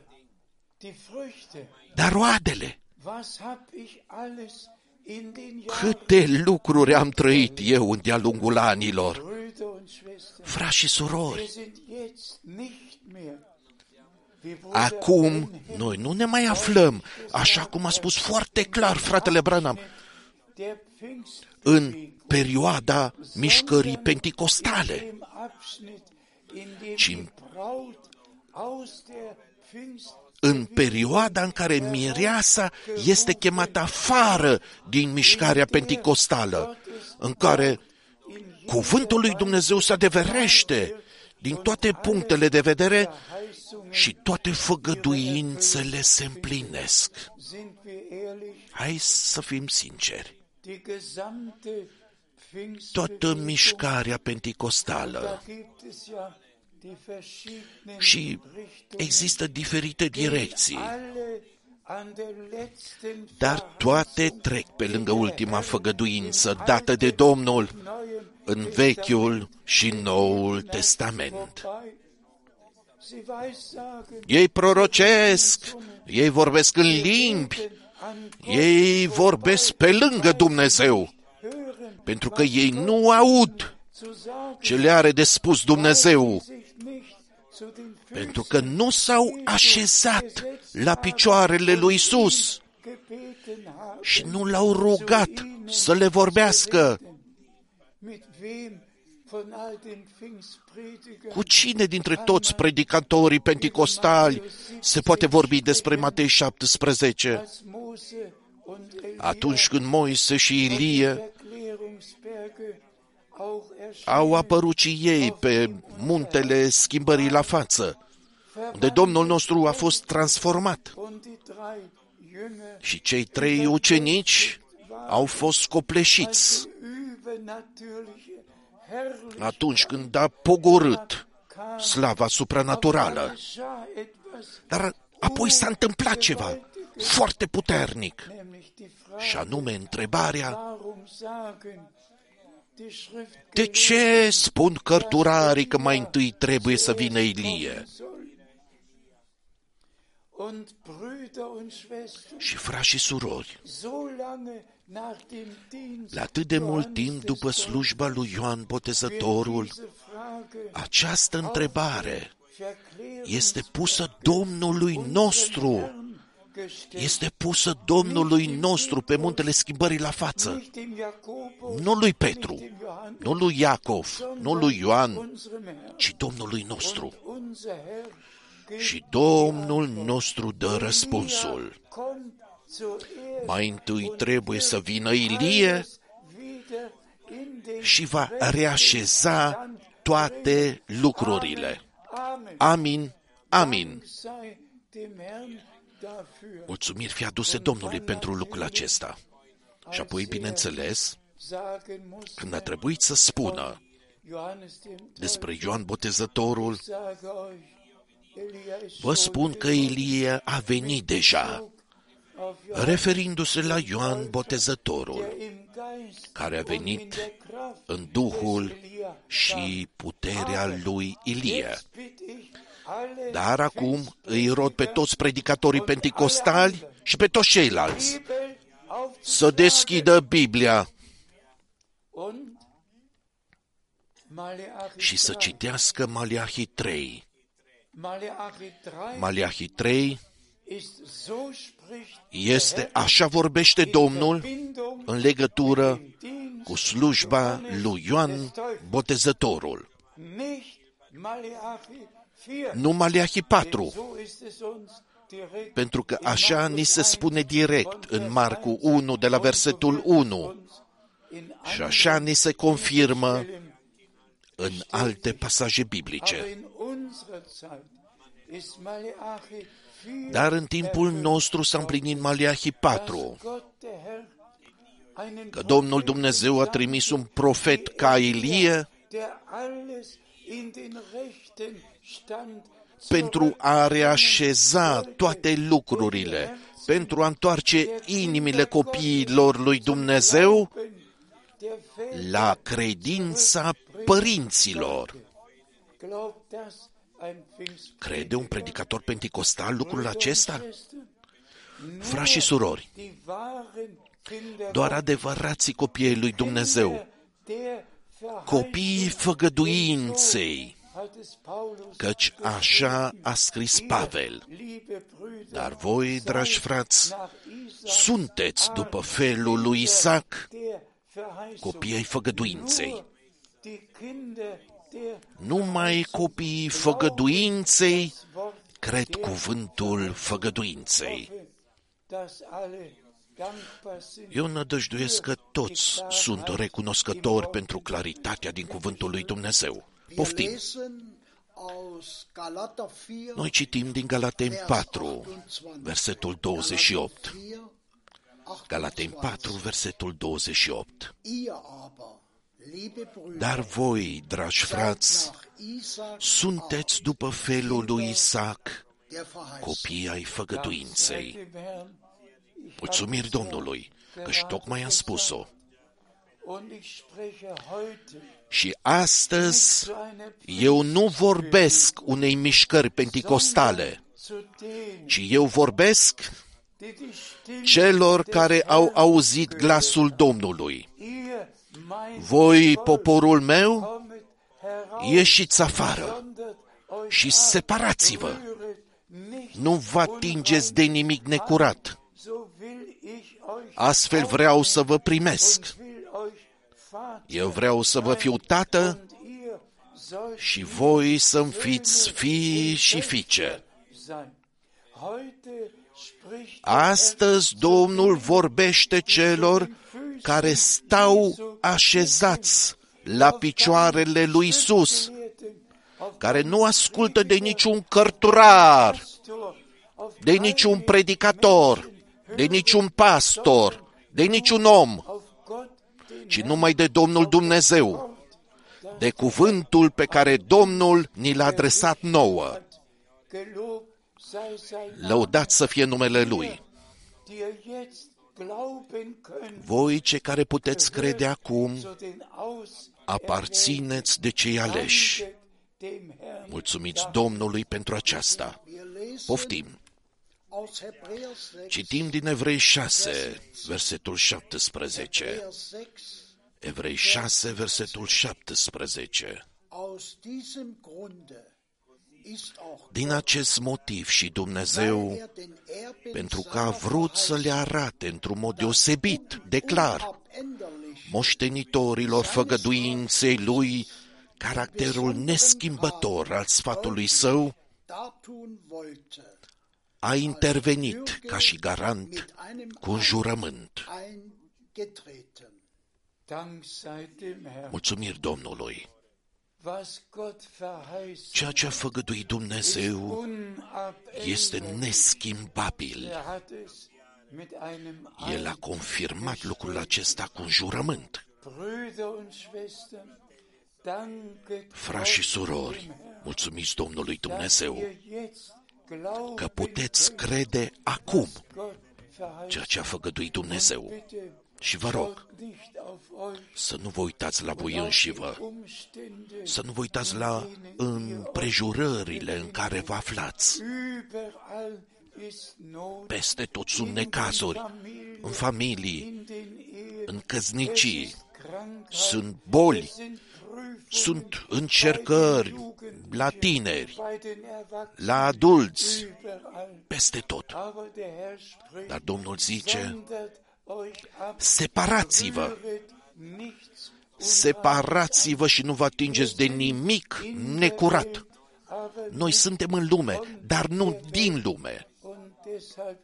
die Früchte, dar roadele, was hab ich alles in den Jahren, câte lucruri am trăit eu de-a lungul anilor. Brüder und Schwestern, Frați și wir surori, sind jetzt nicht mehr, wie Bruder acum Brenhem, noi nu ne mai aflăm, așa cum a spus foarte clar fratele Branham, der în Pfingstbewegung, perioada mișcării penticostale, dem Abschnitt, in dem ci die Braut aus der Pfingst în perioada în care mireasa este chemată afară din mișcarea penticostală, în care cuvântul lui Dumnezeu se adeverește din toate punctele de vedere și toate făgăduințele se împlinesc. sind wir ehrlich, Hai să fim sinceri. Die gesamte Toată Pfingstbewegung, mișcarea penticostală da gibt es ja die verschiedenen și Richtungen, există diferite direcții, alle an der letzten dar toate trec pe lângă ultima făgăduință dată de Domnul neuen în Vechiul și Noul Testament. vorbei. Sie weissagen, Ei prorocesc, ei vorbesc în limbi, an ei vorbesc pe lângă Dumnezeu, hören pentru că ei nu aud zu sagen, ce le are de spus Dumnezeu, sich nicht zu den pentru că nu s-au așezat la picioarele lui Isus gebeten haben, și nu l-au rugat să le vorbească. Cu cine dintre toți predicatorii penticostali se poate vorbi despre Matei 17? als Mose und Elia Atunci când Moise și Ilie Erklärungsberge auch erschienen, au apărut și ei pe muntele schimbării la față, unde Domnul nostru a fost transformat. und die drei Jünger Și cei trei ucenici au fost copleșiți übernatürliche Herrlichkeit atunci când a pogorât slava supranaturală. geschah etwas, Dar apoi s-a întâmplat ceva foarte puternic, nämlich die Frage, și anume întrebarea warum sagen die Schrift de ce spun cărturarii că mai întâi trebuie să vină Ilie? und Brüder und Schwestern, Și frați și surori, so lange nach dem Dienst la atât de mult Johannes timp des după slujba lui Ioan Botezătorul, diese Frage această întrebare Verklärung este pusă Domnului nostru, gestellt, este pusă Domnului nostru pe muntele schimbării la față, nicht dem Jakobus, nu lui Petru, dem Johannes, nu lui Iacov, nu lui Ioan, unserem Herrn. ci Domnului nostru. Und unser Herr gibt Și Domnul nostru dă răspunsul. Kommt zuerst Mai întâi trebuie să vină Ilie alles wieder in den și va reașeza toate lucrurile. Amen. Amin, amin. Sei dem Herrn dafür. Mulțumiri fi aduse Domnului pentru lucrul acesta. Și apoi, bineînțeles, Sagen muss când a trebuit să spună Johannes dem despre Ioan Botezătorul, sage euch, Elia ist vă spun că Ilie a venit deja, auf Johannes, referindu-se la Ioan Botezătorul, der im Geist care a und in venit der Kraft în Duhul des Elia și puterea lui Ilie. Jetzt bitte ich alle Dar acum îi rog pe toți predicatorii penticostali și pe toți ceilalți Bibel să aufzuschlagen deschidă Biblia und Maleachi și să 3. citească Maleahi 3. Maleachi 3 Maleahi 3 ist so spricht este așa vorbește Domnul Bindung în legătură Dienst cu slujba lui Ioan Botezătorul. nicht Maleachi 4 Nu Maleahi 4, so ist es uns direkt pentru că in așa Markus ni se 1 spune direct von în Vers Marcu 1 1 de la und so versetul wird 1 uns in și anderen așa ni se confirmă Stellen în alte pasaje biblice. Aber in unserer Zeit ist Maleachi 4 Dar în timpul nostru s-a împlinit Maleahi 4, Gott der Herr einen că Domnul Dumnezeu a trimis un profet ca Ilie der alles in den rechten Stand pentru a reașeza toate lucrurile, pentru a întoarce inimile copiilor lui Dumnezeu der Welt la credința părinților. Glaubt das ein Pfingst Crede un predicator penticostal lucrul acesta? Frați și surori, die wahren Kinder doar adevărații copiii lui Dumnezeu, der copiii făgăduinței, hat es Paulus căci așa a scris Pavel. liebe Brüder Dar voi, dragi frați, nach Isaac sunteți după felul lui Isaac, der Verheißung copii ai făgăduinței. Die Kinder der Numai copiii făgăduinței Wort cred cuvântul făgăduinței. dass alle dankbar sind Eu nădăjduiesc că toți sunt recunoscători pentru claritatea din cuvântul lui Dumnezeu. Wir Poftim! lesen aus Galater 4, Noi citim din Galateni 4, versetul 28. 4, Galateni 4, versetul 28. Ihr aber, liebe Brüder, Dar voi, dragi frați, nach Isaac sunteți după felul lui Isaac, der Verheißung. copii ai făgăduinței. dem Herrn Mulțumiri Domnului, căci tocmai am spus-o. und ich spreche heute Și astăzi zu einer eu nu vorbesc unei mișcări penticostale, zu denen, ci eu vorbesc die die Stimme celor care au auzit glasul Domnului. Ihr mein Voi, poporul meu, kommet heraus, ieșiți afară sondert euch și separați-vă. rühret nicht Nu vă atingeți de nimic necurat. so will ich euch Astfel vreau să vă primesc. und will euch Vater Eu vreau să vă fiu tată und ihr sollt și voi să-mi fiți fii și fiice. sein. Heute spricht Astăzi Domnul vorbește celor care stau așezați la picioarele lui Isus, care nu ascultă de niciun cărturar, Pastor auf de niciun predicator, de niciun pastor, de niciun om, auf Gott den ci numai de Domnul Dumnezeu, de cuvântul pe care Domnul ni l-a adresat nouă. gelobt sei sein Name, Lăudat să fie numele Lui. Die jetzt glauben können Voi, cei care puteți crede acum, zu den Aus aparțineți de cei aleși. Danket dem Herrn. Mulțumiți Domnului pentru aceasta. Wir lesen Poftim. aus Hebräer 6, Citim din Evrei 6, versetul 17. Hebräer 6, Evrei 6, versetul 17. Din acest motiv și Dumnezeu, er den Erben pentru că a vrut să le arate într-un mod deosebit, de clar, unabänderlich moștenitorilor făgăduinței lui, caracterul neschimbător al sfatului său, dartun wollte, a intervenit ca și garant mit einem cu un jurământ. eingetreten. Dank sei dem Herrn. Mulțumiri Domnului! Was Gott verheißt, Ceea ce a făgăduit Dumnezeu este unabänderlich. neschimbabil. Er hat es mit einem El a confirmat lucrul acesta cu un jurământ. Brüder und Schwestern, danket Frați și surori, mulțumiți Domnului Dumnezeu ihr jetzt glauben că puteți crede acum Gott verheißt. ceea ce a făgăduit Dumnezeu. Bitte Și vă rog schaut nicht auf euch, să nu vă uitați la voi auf înși die vă, Umstände, să nu vă uitați la împrejurările în care vă aflați. überall ist Not, Peste tot sunt necazuri, Familie, în familii, in den Ehen, în căznicii, Krankheit, sunt boli, sind Prüfungen sunt încercări bei den Jugendlichen, la tineri, bei den Erwachsenen, la adulți, überall. peste tot. Aber der Herr spricht, Dar Domnul zice, sondert euch ab, separați-vă, rühret nichts separați-vă și nu vă atingeți de nimic necurat. aber Noi suntem în lume, dar nu din lume. und deshalb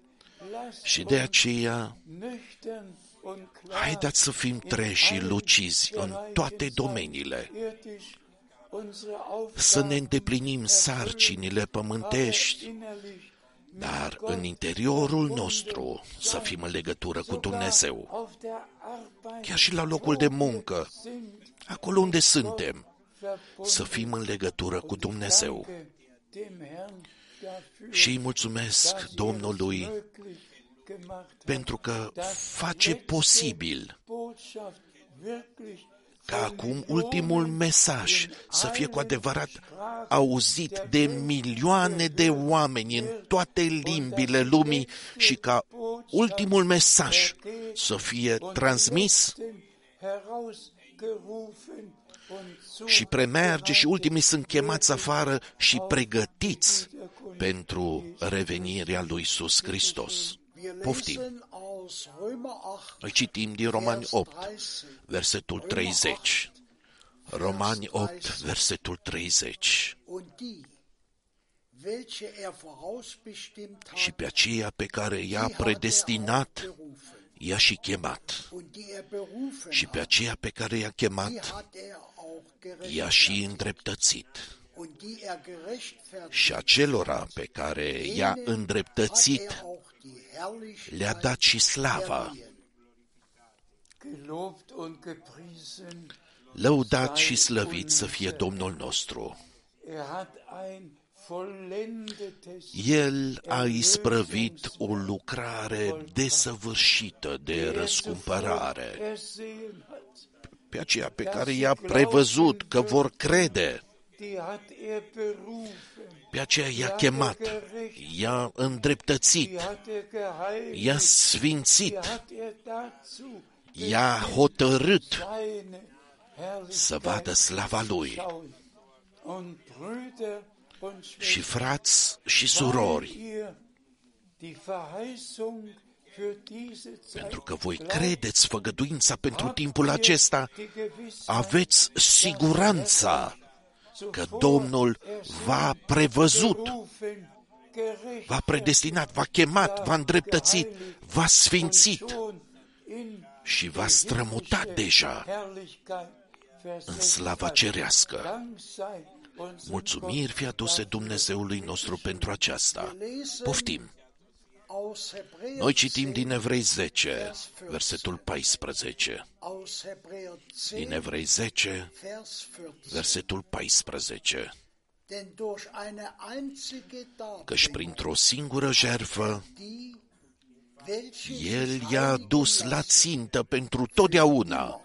lasst Și de aceea, nüchtern und klar haideți să fim treji și lucizi în toate domeniile, irdisch unsere să ne Aufgaben îndeplinim sarcinile pământești, innerlich dar în interiorul nostru să fim în legătură cu Dumnezeu, auf der Arbeit chiar și la locul de muncă, sind, acolo unde suntem, verbunden. să fim în legătură cu Dumnezeu. Danke dem Herrn dafür, Și îi mulțumesc dass er es Domnului möglich gemacht hat, pentru că face posibil Botschaft wirklich ca acum ultimul mesaj să fie cu adevărat auzit de milioane de oameni în toate limbile lumii și ca ultimul mesaj să fie transmis herausgerufen und și premerge și ultimii sunt chemați afară și pregătiți pentru revenirea lui Iisus Hristos. Wir Poftim. Lesen aus Römer 8, Noi citim din Romani Vers 8, 30. versetul 30. Romani 8, versetul 30. Und die, welche er vorausbestimmt hat, Și pe aceea pe care i-a die hat er predestinat, auch berufen. i-a și chemat. Und die er berufen Și pe hat, aceea pe care i-a die chemat, hat er auch i-a și gerechtfertigt. îndreptățit. Und die er gerechtfertigt Și acelora pe care i-a denen hat îndreptățit, er auch die Herrlichkeit le-a dat și slava. verliehen. gelobt und gepriesen. Lăudat și slăvit să fie Domnul nostru. Er hat ein vollendetes El a isprăvit o lucrare desăvârșită de răscumpărare, ersehen hat. pe aceea pe care i-a prevăzut că vor crede, Die hat er berufen, pe aceea i-a chemat, i-a îndreptățit, die hat er geheiligt, i-a sfințit, die hat er dazu i-a hotărât seine să vadă slava Lui. schauen. Und Brüder und Și Schwestern, frați și weil surori, ihr die Verheißung für diese Zeit pentru că voi glaubt, credeți făgăduința pentru habt timpul ihr acesta, die Gewissheit, aveți siguranța că zuvor Domnul v-a prevăzut, berufen, gerecht v-a predestinat, v-a chemat, v-a îndreptățit, v-a sfințit schon in și v-a strămutat deja Herrlichkeit în versetzt slava hat. cerească. Dank sei unserem Mulțumiri fi aduse Dumnezeului nostru pentru aceasta. Poftim! Aus Hebräer Noi citim 10, din Evrei 10, versetul 14. aus Hebräer Din 10, Evrei 10, Vers 14. versetul 14. Denn durch eine einzige Căci Darbringung, printr-o singură jertfă, die, welche El sich i-a heiligen dus la lassen, țintă pentru totdeauna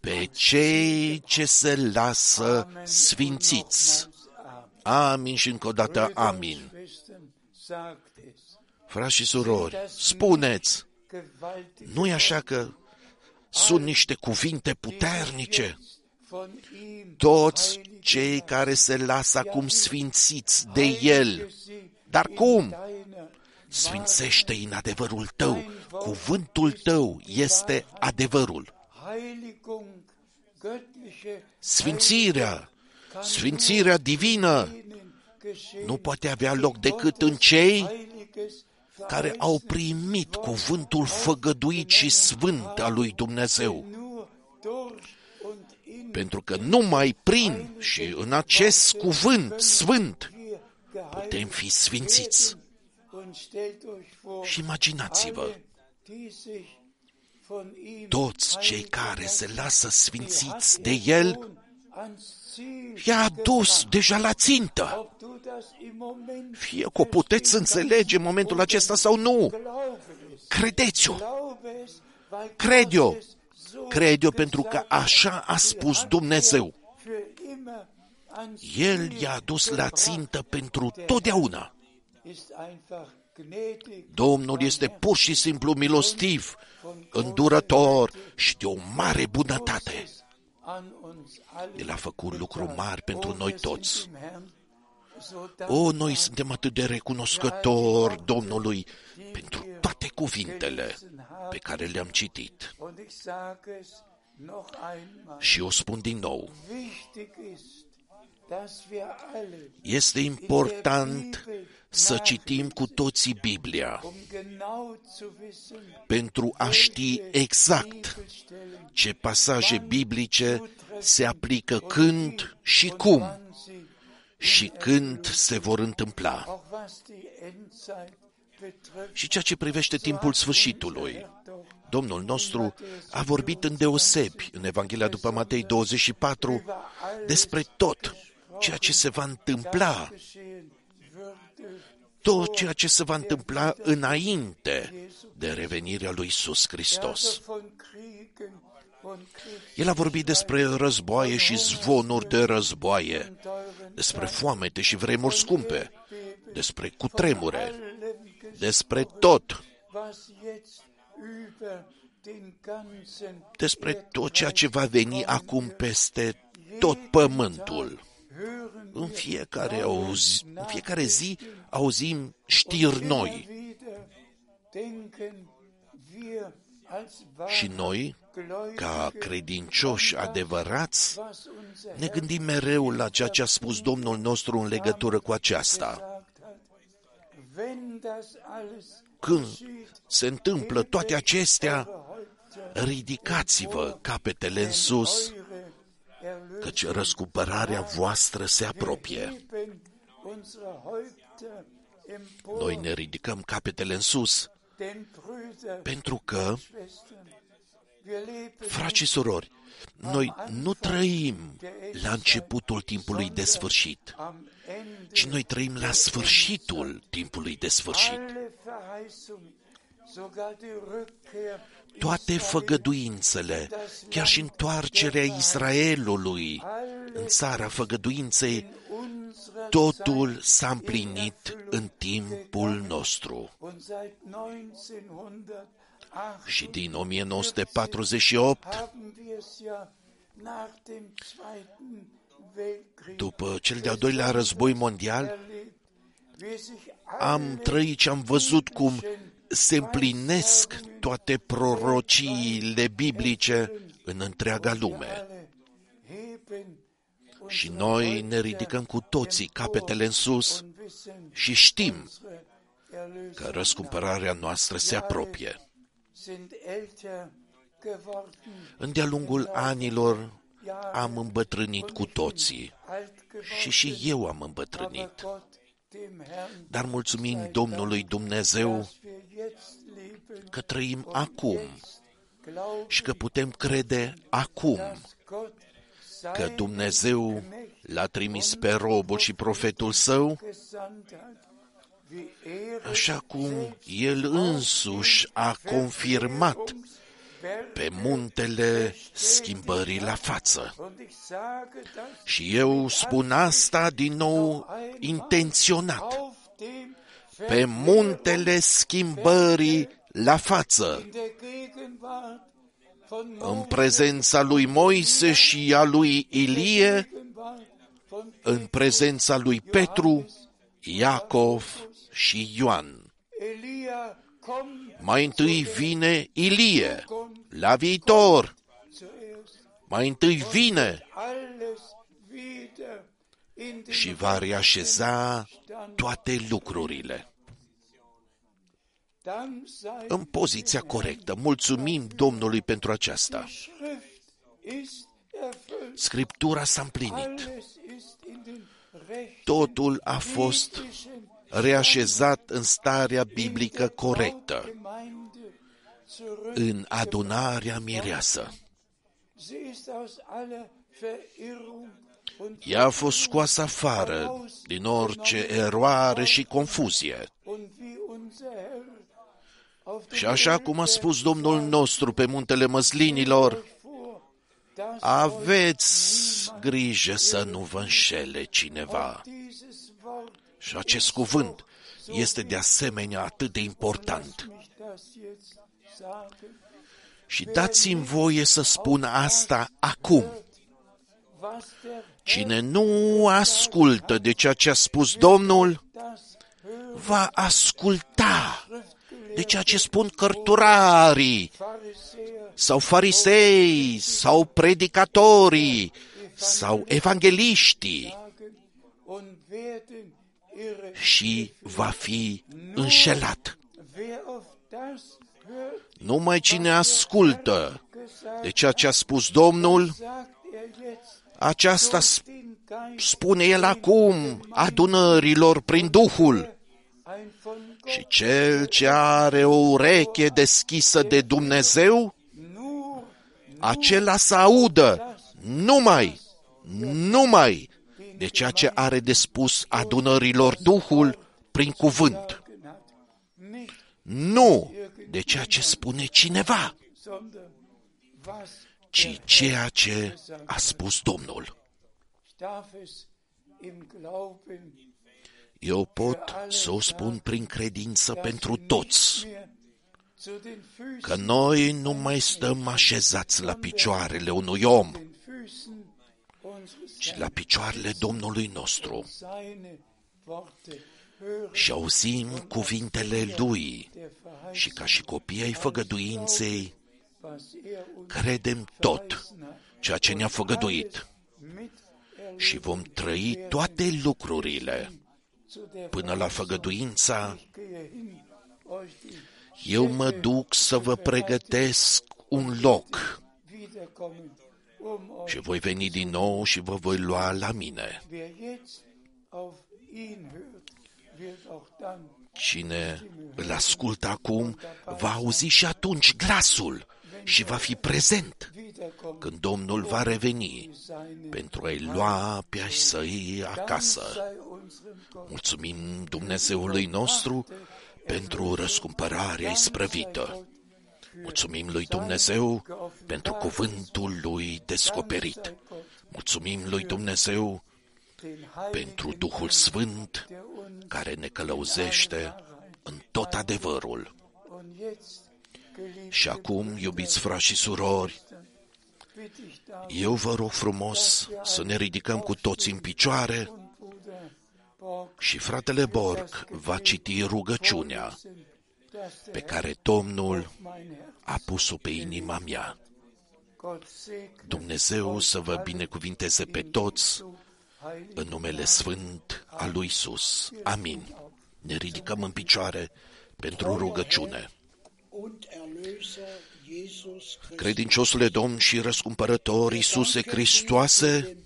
pe cei ce se lasă Amen. sfințiți. Nochmals Amin și încă o dată Brüder und amin. Schwestern, sagt es. Frați și surori, spuneți, Gewaltig nu e așa că sunt niște cuvinte puternice? von ihm Toți heilige cei Geist, care se lasă acum sfințiți de heilige El, sie Dar in cum? deiner sfințește în adevărul tău. Cuvântul tău este adevărul. Heiligung, göttliche Sfințirea, sfințirea divină Heiligen geschehen, nu poate avea loc decât în cei heiliges care au primit cuvântul făgăduit și sfânt al lui Dumnezeu. nur durch und in Pentru că numai prin și în acest cuvânt sfânt wir putem geheiligt fi sfințiți. werden. Und stellt euch vor, Și imaginați-vă, alle, die sich von ihm toți cei heiligen care se lassen, lasă die hat sfințiți er de El, schon ans Ziel i-a dus gebracht. deja la țintă. Ob du das im Moment Fie că o puteți înțelege în momentul acesta sau nu. Glaube es. Credeți-o, Glaube es, weil cred eu, Gott es so cred eu pentru că gesagt așa a spus hat. Dumnezeu. Für immer ans El Ziel i-a dus la gebracht. țintă pentru totdeauna. Ist einfach gnädig, Domnul este pur și simplu milostiv, îndurător și de o mare bunătate. An uns alle El a făcut lucruri getan. mari pentru O, noi wir sind toți. dem Herrn so O, dankbar. noi suntem atât de recunoscători Domnului pentru toate cuvintele pe care le-am citit. Und ich sage es noch einmal. Și o spun din nou, este important să citim cu toții Biblia um genau zu wissen, pentru a ști exact Bibelstellen ce pasaje biblice se aplică când și cum wann sie și când se vor întâmpla. auch was die Endzeit betrifft. Și ceea ce privește timpul sfârșitului, Domnul nostru a vorbit îndeosebi în Evanghelia după Matei 24 despre tot ceea ce se va întâmpla, geschehen würde, tot ceea ce se va întâmpla înainte de revenirea lui Isus Hristos. von Kriegen und Kriegs El a vorbit despre războaie și zvonuri de războaie, teuren despre foamete și vremuri scumpe, despre cutremure, allem despre tot, was jetzt über den ganzen despre tot ceea ce va veni acum peste tot pământul. Hören În fiecare, auzi, în fiecare zi auzim știri noi wieder denken wir als și noi, ca credincioși adevărați, was unser ne gândim mereu la ceea ce a spus Domnul nostru în legătură cu aceasta. gesagt hat. Wenn das alles Când se întâmplă toate acestea, Häupter ridicați-vă capetele în sus, eure Erlösung căci răscumpărarea voastră se apropie. heben unsere Häupter empor, Noi ne ridicăm capetele în sus denn Brüder, pentru că, Schwestern, wir leben frați și surori, noi nu trăim la începutul timpului de sfârșit, am Ende ci noi trăim la sfârșitul timpului de sfârșit. Alle Verheißungen, sogar die Rückkehr Toate făgăduințele, chiar și întoarcerea Israelului în țara făgăduinței, unserer totul s-a împlinit în timpul nostru. und seit 1908 Și din 1948, haben wir es ja nach dem Zweiten Weltkrieg după cel de-al doilea război mondial, erlebt, wie sich am alle trăit și am văzut cum se împlinesc toate prorociile biblice în întreaga lume. alle heben Și noi ne ridicăm cu toții capetele în sus und wissen, și știm unsere Erlösung că răscumpărarea noastră se apropie. sind älter geworden, În de-a lungul anilor am îmbătrânit cu toții alt geworden, și și eu am aber îmbătrânit. Gott, dem Herrn, Dar mulțumim Domnului Dumnezeu dass wir jetzt leben că trăim acum glauben, și că putem crede acum dass Gott că sein Dumnezeu l-a trimis pe robul și profetul său, gesandt hat, wie er așa cum el însuși a confirmat pe muntele schimbării la față. und ich sage das Și eu spun asta din nou intenționat. auf dem Pe muntele schimbării la față, in der Gegenwart von în prezența lui Moise și a lui Ilie, Gegenwart von în prezența lui Petru, Iacov și Ioan. Elia kommt Mai întâi vine Ilie, la viitor. zuerst Mai întâi vine alles wieder in den și va reașeza toate lucrurile Dank sei în poziția corectă. Mulțumim Domnului pentru aceasta. Schrift ist erfüllt. Scriptura s-a împlinit. Alles ist in den rechten Totul a fost biblischen reașezat în starea biblică corectă, Gemeinde zurück. în adunarea mireasă. Sie ist aus aller Verirrung und, Ea a fost scoasă afară din orice eroare și confuzie. und wie unser Herr auf dem Și așa cum a spus Domnul nostru pe muntele măslinilor, vor, dass aveți grijă să nu vă înșele cineva. Dieses Wort Și acest cuvânt este de asemenea atât de important. mich das jetzt sagen, Și dați-mi voie să spun asta acum. was der Cine nu ascultă de ceea ce a spus Domnul, das hört, va asculta de ceea ce spun cărturarii, Pharisäer sau farisei, sau predicatorii, sau evangeliștii sagen und werden ihre și va fi înșelat. Wer auf das hört, Numai cine ascultă gesagt, de ceea ce a spus Domnul, sagt er jetzt aceasta den Geist spune el acum adunărilor prin Duhul. ein von Și Gott cel ce are o ureche deschisă de Dumnezeu, nur acela să audă numai, numai de ceea ce are de spus adunărilor Duhul prin cuvânt. sagen hat. Nicht, Nu de ceea ce spune cineva, sondern was ci ceea ce a spus Domnul. ich darf es im Glauben Eu pot să o spun prin credință pentru toți, mehr zu den Füßen, că noi nu mai stăm așezați la picioarele unui om, den Füßen unseres ci la picioarele Domnului nostru. Seine Worte hören și auzim cuvintele Lui. Der Verheißung, și ca și copiii ai făgăduinței, was er uns credem tot verheißen hat. ceea ce ne-a făgăduit. Mit și vom trăi toate lucrurile zu der până la făgăduința. Gehe hin, euch die Eu mă duc să vă pregătesc un loc. wiederkommen, um euch, și voi veni din nou și vă voi lua la mine. wer jetzt auf ihn hört, wird auch dann Cine îl ascultă acum va auzi și atunci glasul și va fi prezent wiederkommen, când Domnul va reveni seine pentru a-i lua pe ai săi Dank acasă. sei unserem Gott, Mulțumim Dumnezeului nostru pentru răscumpărarea isprăvită. Mulțumim lui Dumnezeu pentru cuvântul lui descoperit. Mulțumim lui Dumnezeu den pentru Heiligen, Duhul Sfânt der uns care ne călăuzește în tot adevărul. und jetzt, geliebte Și acum, iubiți frați și surori, bitte ich darum, eu vă rog frumos să ne ridicăm cu toți în picioare und Bruder Borg, și fratele Borg va citi rugăciunea dass pe der care Domnul mein Herz, a pus-o pe inima mea. Gott segne Dumnezeu să vă binecuvinteze pe toți heilig în numele Sfânt al lui Isus. Amin. Ne ridicăm în picioare pentru rugăciune. und Erlöser Jesus Christus. Credinciosule Domn și răscumpărător Iisuse Hristoase, Den Bund, den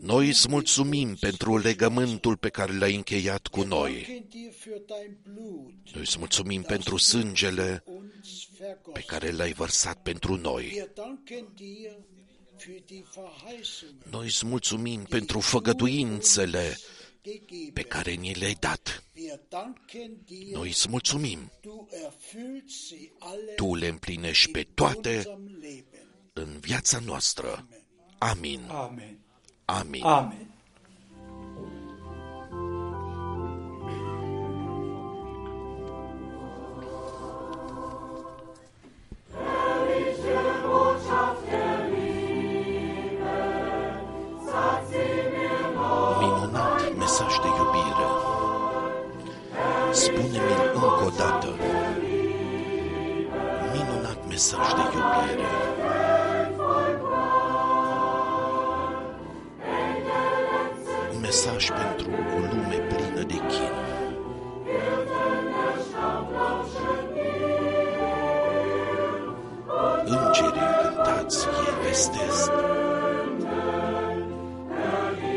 noi îți mulțumim pentru legământul pe care l-ai încheiat cu noi. danken dir für dein Blut, Noi îți mulțumim pentru sângele uns pe vergossen. care l-ai vărsat pentru noi. Wir danken dir für die Verheißungen Noi îți mulțumim pentru făgăduințele gegeben. pe care ni le-ai dat. Wir danken dir, Noi îți mulțumim. du erfüllst sie alle Tu le împlinești pe in toate unserem Leben. în viața noastră. Amin. Amen. Amin. Amen. Minunat mesaj de iubire. Spune-mi încă o dată. Minunat mesaj de iubire. Mesaj pentru o lume plină de chin. Îngerii cântați, ei vestesc.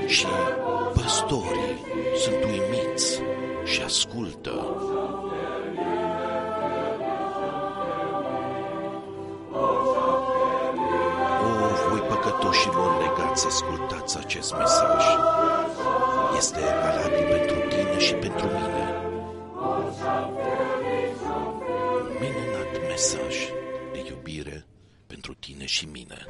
Și păstorii sunt uimiți și ascultă. O, voi păcătoșilor legați, ascultați acest mesaj. Este valabil pentru tine și pentru mine. Minunat mesaj de iubire pentru tine și mine.